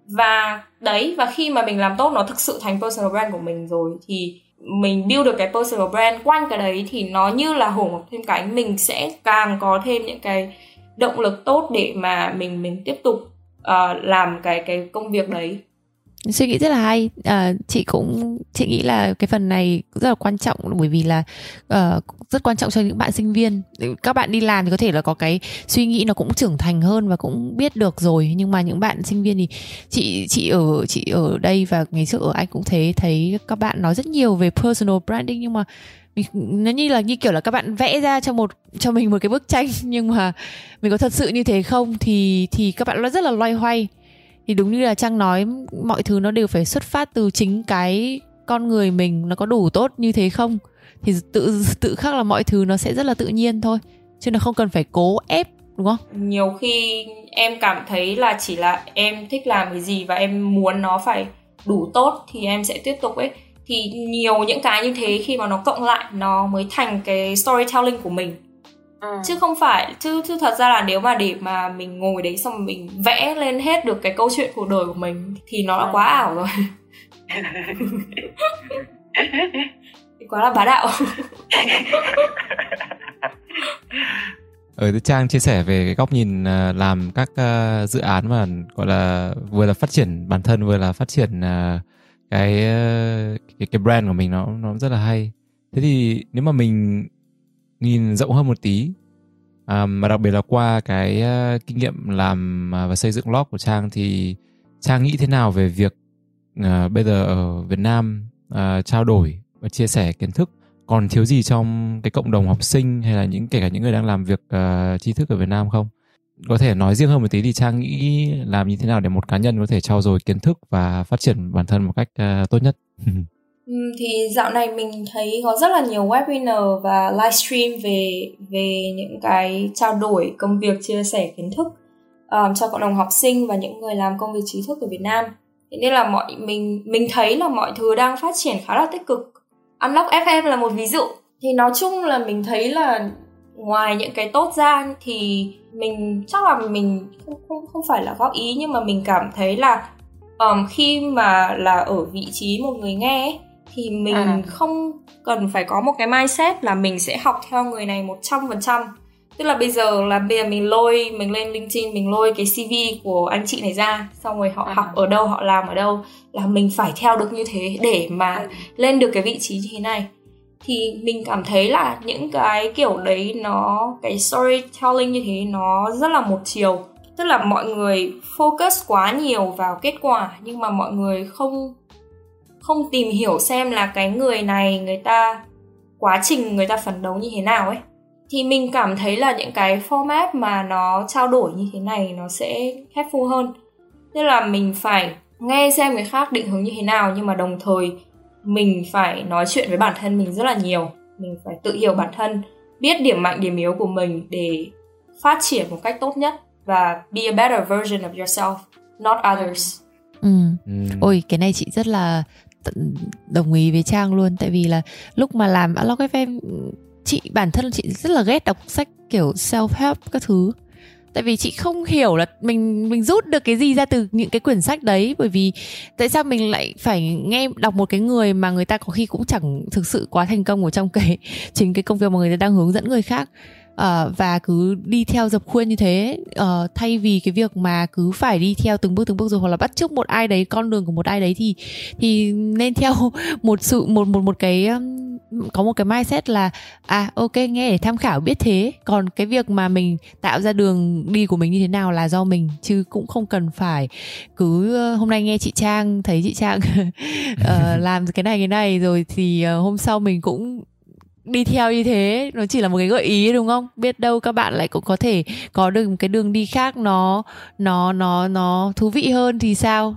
Và đấy và khi mà mình làm tốt nó thực sự thành personal brand của mình rồi thì mình build được cái personal brand quanh cái đấy thì nó như là hổ mọc thêm cánh mình sẽ càng có thêm những cái động lực tốt để mà mình mình tiếp tục uh, làm cái cái công việc đấy suy nghĩ rất là hay. À, chị cũng chị nghĩ là cái phần này rất là quan trọng bởi vì là uh, rất quan trọng cho những bạn sinh viên. Các bạn đi làm thì có thể là có cái suy nghĩ nó cũng trưởng thành hơn và cũng biết được rồi. Nhưng mà những bạn sinh viên thì chị chị ở chị ở đây và ngày trước ở anh cũng thế thấy các bạn nói rất nhiều về personal branding. Nhưng mà nó như là như kiểu là các bạn vẽ ra cho một cho mình một cái bức tranh. Nhưng mà mình có thật sự như thế không? Thì thì các bạn nó rất là loay hoay thì đúng như là trang nói, mọi thứ nó đều phải xuất phát từ chính cái con người mình nó có đủ tốt như thế không? Thì tự tự khắc là mọi thứ nó sẽ rất là tự nhiên thôi, chứ nó không cần phải cố ép, đúng không? Nhiều khi em cảm thấy là chỉ là em thích làm cái gì và em muốn nó phải đủ tốt thì em sẽ tiếp tục ấy. Thì nhiều những cái như thế khi mà nó cộng lại, nó mới thành cái storytelling của mình ừ. chứ không phải chứ chứ thật ra là nếu mà để mà mình ngồi đấy xong mình vẽ lên hết được cái câu chuyện cuộc đời của mình thì nó đã ừ. quá ảo rồi quá là bá đạo ở ừ, trang chia sẻ về cái góc nhìn à, làm các uh, dự án mà gọi là vừa là phát triển bản thân vừa là phát triển uh, cái, uh, cái cái brand của mình nó nó rất là hay thế thì nếu mà mình nhìn rộng hơn một tí. À, mà đặc biệt là qua cái uh, kinh nghiệm làm à, và xây dựng blog của trang thì trang nghĩ thế nào về việc uh, bây giờ ở Việt Nam uh, trao đổi và chia sẻ kiến thức còn thiếu gì trong cái cộng đồng học sinh hay là những kể cả những người đang làm việc uh, tri thức ở Việt Nam không? Có thể nói riêng hơn một tí thì trang nghĩ làm như thế nào để một cá nhân có thể trau dồi kiến thức và phát triển bản thân một cách uh, tốt nhất? thì dạo này mình thấy có rất là nhiều webinar và livestream về về những cái trao đổi công việc chia sẻ kiến thức um, cho cộng đồng học sinh và những người làm công việc trí thức ở Việt Nam. Thế nên là mọi mình mình thấy là mọi thứ đang phát triển khá là tích cực. Unlock FM là một ví dụ. Thì nói chung là mình thấy là ngoài những cái tốt ra thì mình chắc là mình không không không phải là góp ý nhưng mà mình cảm thấy là um, khi mà là ở vị trí một người nghe ấy, thì mình à. không cần phải có một cái mindset là mình sẽ học theo người này một trăm phần trăm tức là bây giờ là bây giờ mình lôi mình lên LinkedIn mình lôi cái CV của anh chị này ra xong rồi họ à. học ở đâu họ làm ở đâu là mình phải theo được như thế để mà à. lên được cái vị trí như thế này thì mình cảm thấy là những cái kiểu đấy nó cái storytelling như thế nó rất là một chiều tức là mọi người focus quá nhiều vào kết quả nhưng mà mọi người không không tìm hiểu xem là cái người này người ta quá trình người ta phấn đấu như thế nào ấy thì mình cảm thấy là những cái format mà nó trao đổi như thế này nó sẽ helpful hơn tức là mình phải nghe xem người khác định hướng như thế nào nhưng mà đồng thời mình phải nói chuyện với bản thân mình rất là nhiều mình phải tự hiểu bản thân biết điểm mạnh điểm yếu của mình để phát triển một cách tốt nhất và be a better version of yourself not others ừ. ừ. ôi cái này chị rất là đồng ý với trang luôn. Tại vì là lúc mà làm Unlock FM chị, bản thân chị rất là ghét đọc sách kiểu self help các thứ. Tại vì chị không hiểu là mình mình rút được cái gì ra từ những cái quyển sách đấy. Bởi vì tại sao mình lại phải nghe, đọc một cái người mà người ta có khi cũng chẳng thực sự quá thành công ở trong cái, chính cái công việc mà người ta đang hướng dẫn người khác uh, và cứ đi theo dập khuôn như thế uh, thay vì cái việc mà cứ phải đi theo từng bước từng bước rồi hoặc là bắt chước một ai đấy con đường của một ai đấy thì thì nên theo một sự một một một cái có một cái mindset là à ok nghe để tham khảo biết thế. Còn cái việc mà mình tạo ra đường đi của mình như thế nào là do mình chứ cũng không cần phải cứ hôm nay nghe chị trang thấy chị trang uh, làm cái này cái này rồi thì uh, hôm sau mình cũng đi theo như thế nó chỉ là một cái gợi ý đúng không biết đâu các bạn lại cũng có thể có được một cái đường đi khác nó nó nó nó thú vị hơn thì sao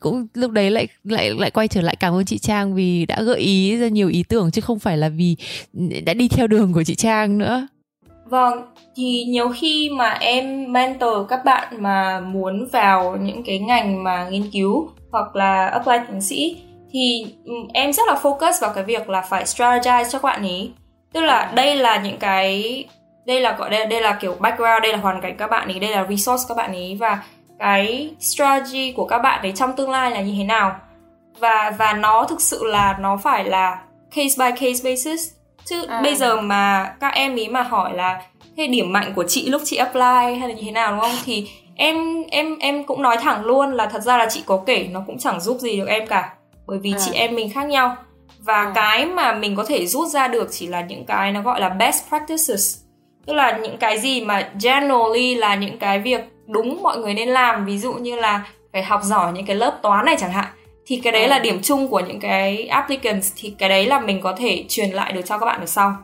cũng lúc đấy lại lại lại quay trở lại cảm ơn chị Trang vì đã gợi ý ra nhiều ý tưởng chứ không phải là vì đã đi theo đường của chị Trang nữa. Vâng, thì nhiều khi mà em mentor các bạn mà muốn vào những cái ngành mà nghiên cứu hoặc là apply tiến sĩ thì ừ, em rất là focus vào cái việc là phải strategize cho các bạn ấy tức là đây là những cái đây là gọi đây, đây là kiểu background đây là hoàn cảnh các bạn ấy đây là resource các bạn ấy và cái strategy của các bạn ấy trong tương lai là như thế nào. Và và nó thực sự là nó phải là case by case basis. Chứ à. bây giờ mà các em ý mà hỏi là thế điểm mạnh của chị lúc chị apply hay là như thế nào đúng không? Thì em em em cũng nói thẳng luôn là thật ra là chị có kể nó cũng chẳng giúp gì được em cả bởi vì à. chị em mình khác nhau và à. cái mà mình có thể rút ra được chỉ là những cái nó gọi là best practices tức là những cái gì mà generally là những cái việc đúng mọi người nên làm ví dụ như là phải học giỏi những cái lớp toán này chẳng hạn thì cái đấy à. là điểm chung của những cái applicants thì cái đấy là mình có thể truyền lại được cho các bạn ở sau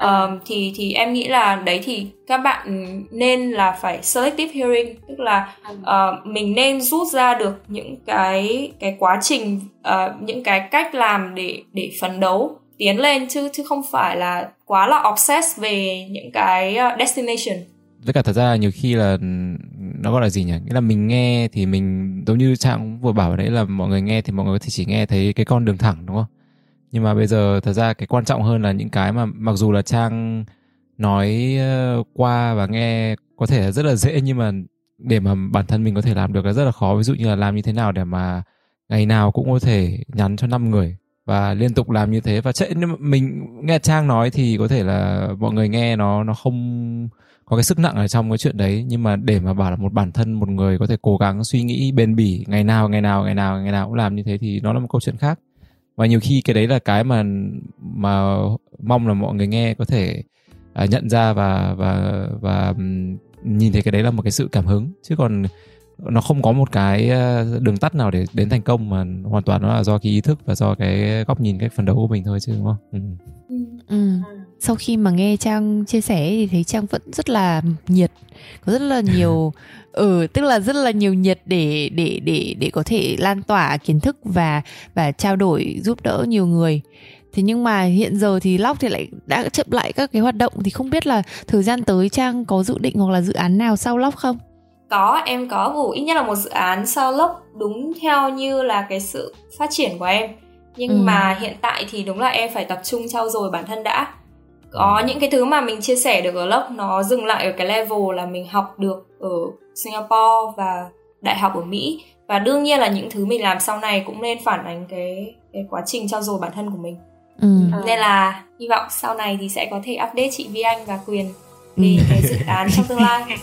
um, thì thì em nghĩ là đấy thì các bạn nên là phải selective hearing tức là uh, mình nên rút ra được những cái cái quá trình uh, những cái cách làm để để phấn đấu tiến lên chứ chứ không phải là quá là obsessed về những cái destination. Với cả thật ra nhiều khi là nó gọi là gì nhỉ? Nghĩa là mình nghe thì mình giống như trang vừa bảo đấy là mọi người nghe thì mọi người có thể chỉ nghe thấy cái con đường thẳng đúng không nhưng mà bây giờ thật ra cái quan trọng hơn là những cái mà mặc dù là trang nói ờ, qua và nghe có thể là rất là dễ, nhưng mà để mà bản thân mình có thể làm được là rất là khó. Ví dụ như là làm như thế nào để mà ngày nào cũng có thể nhắn cho 5 người và liên tục làm như thế. Và chạy mình nghe trang nói thì có thể là mọi người nghe nó nó không có cái sức nặng ở trong cái chuyện đấy. Nhưng mà để mà bảo là một bản thân, một người có thể cố gắng suy nghĩ, bền bỉ, ngày nào ngày nào ngày nào ngày nào cũng làm như thế thì nó là một câu chuyện khác và nhiều khi cái đấy là cái mà mà mong là mọi người nghe có thể uh, nhận ra và và và nhìn thấy cái đấy là một cái sự cảm hứng chứ còn nó không có một cái à, đường tắt nào để đến thành công mà hoàn toàn nó là do cái ý thức và do cái góc nhìn cái phần đấu của mình thôi chứ đúng không? Ừ. Ừ. Sau khi mà nghe Trang chia sẻ thì thấy Trang vẫn rất là nhiệt, có rất là nhiều ừ tức là rất là nhiều nhiệt để để để để có thể lan tỏa kiến thức và và trao đổi giúp đỡ nhiều người. Thế nhưng mà hiện giờ thì lóc thì lại đã chậm lại các cái hoạt động thì không biết là thời gian tới trang có dự định hoặc là dự án nào sau lóc không? Có em có ủ ít nhất là một dự án sau lốc đúng theo như là cái sự phát triển của em. Nhưng ừ. mà hiện tại thì đúng là em phải tập trung trau dồi bản thân đã có những cái thứ mà mình chia sẻ được ở lớp nó dừng lại ở cái level là mình học được ở Singapore và đại học ở Mỹ và đương nhiên là những thứ mình làm sau này cũng nên phản ánh cái cái quá trình trau dồi bản thân của mình ừ. nên là hy vọng sau này thì sẽ có thể update chị Vi Anh và Quyền về ừ. cái dự án trong tương lai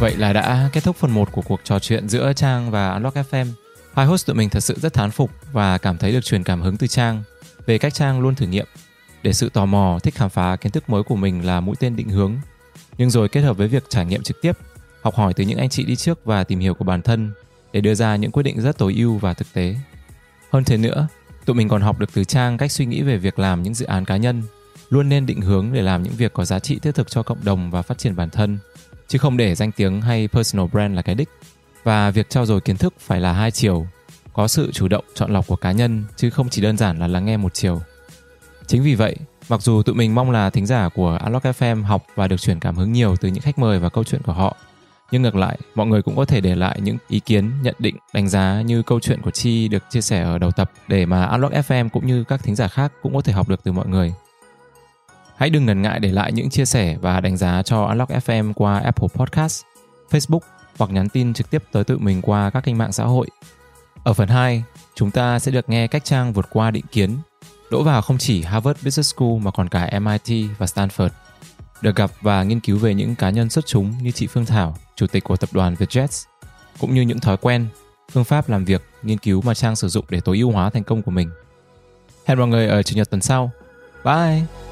Vậy là đã kết thúc phần 1 của cuộc trò chuyện giữa Trang và Unlock FM. Hai host tụi mình thật sự rất thán phục và cảm thấy được truyền cảm hứng từ Trang về cách Trang luôn thử nghiệm để sự tò mò, thích khám phá kiến thức mới của mình là mũi tên định hướng. Nhưng rồi kết hợp với việc trải nghiệm trực tiếp, học hỏi từ những anh chị đi trước và tìm hiểu của bản thân để đưa ra những quyết định rất tối ưu và thực tế. Hơn thế nữa, tụi mình còn học được từ Trang cách suy nghĩ về việc làm những dự án cá nhân, luôn nên định hướng để làm những việc có giá trị thiết thực cho cộng đồng và phát triển bản thân, chứ không để danh tiếng hay personal brand là cái đích. Và việc trao dồi kiến thức phải là hai chiều, có sự chủ động chọn lọc của cá nhân chứ không chỉ đơn giản là lắng nghe một chiều. Chính vì vậy, mặc dù tụi mình mong là thính giả của Unlock FM học và được truyền cảm hứng nhiều từ những khách mời và câu chuyện của họ, nhưng ngược lại, mọi người cũng có thể để lại những ý kiến, nhận định, đánh giá như câu chuyện của Chi được chia sẻ ở đầu tập để mà Unlock FM cũng như các thính giả khác cũng có thể học được từ mọi người. Hãy đừng ngần ngại để lại những chia sẻ và đánh giá cho Unlock FM qua Apple Podcast, Facebook hoặc nhắn tin trực tiếp tới tụi mình qua các kênh mạng xã hội. Ở phần 2, chúng ta sẽ được nghe cách Trang vượt qua định kiến, đỗ vào không chỉ Harvard Business School mà còn cả MIT và Stanford. Được gặp và nghiên cứu về những cá nhân xuất chúng như chị Phương Thảo, chủ tịch của tập đoàn Vietjet, cũng như những thói quen, phương pháp làm việc, nghiên cứu mà Trang sử dụng để tối ưu hóa thành công của mình. Hẹn mọi người ở Chủ nhật tuần sau. Bye!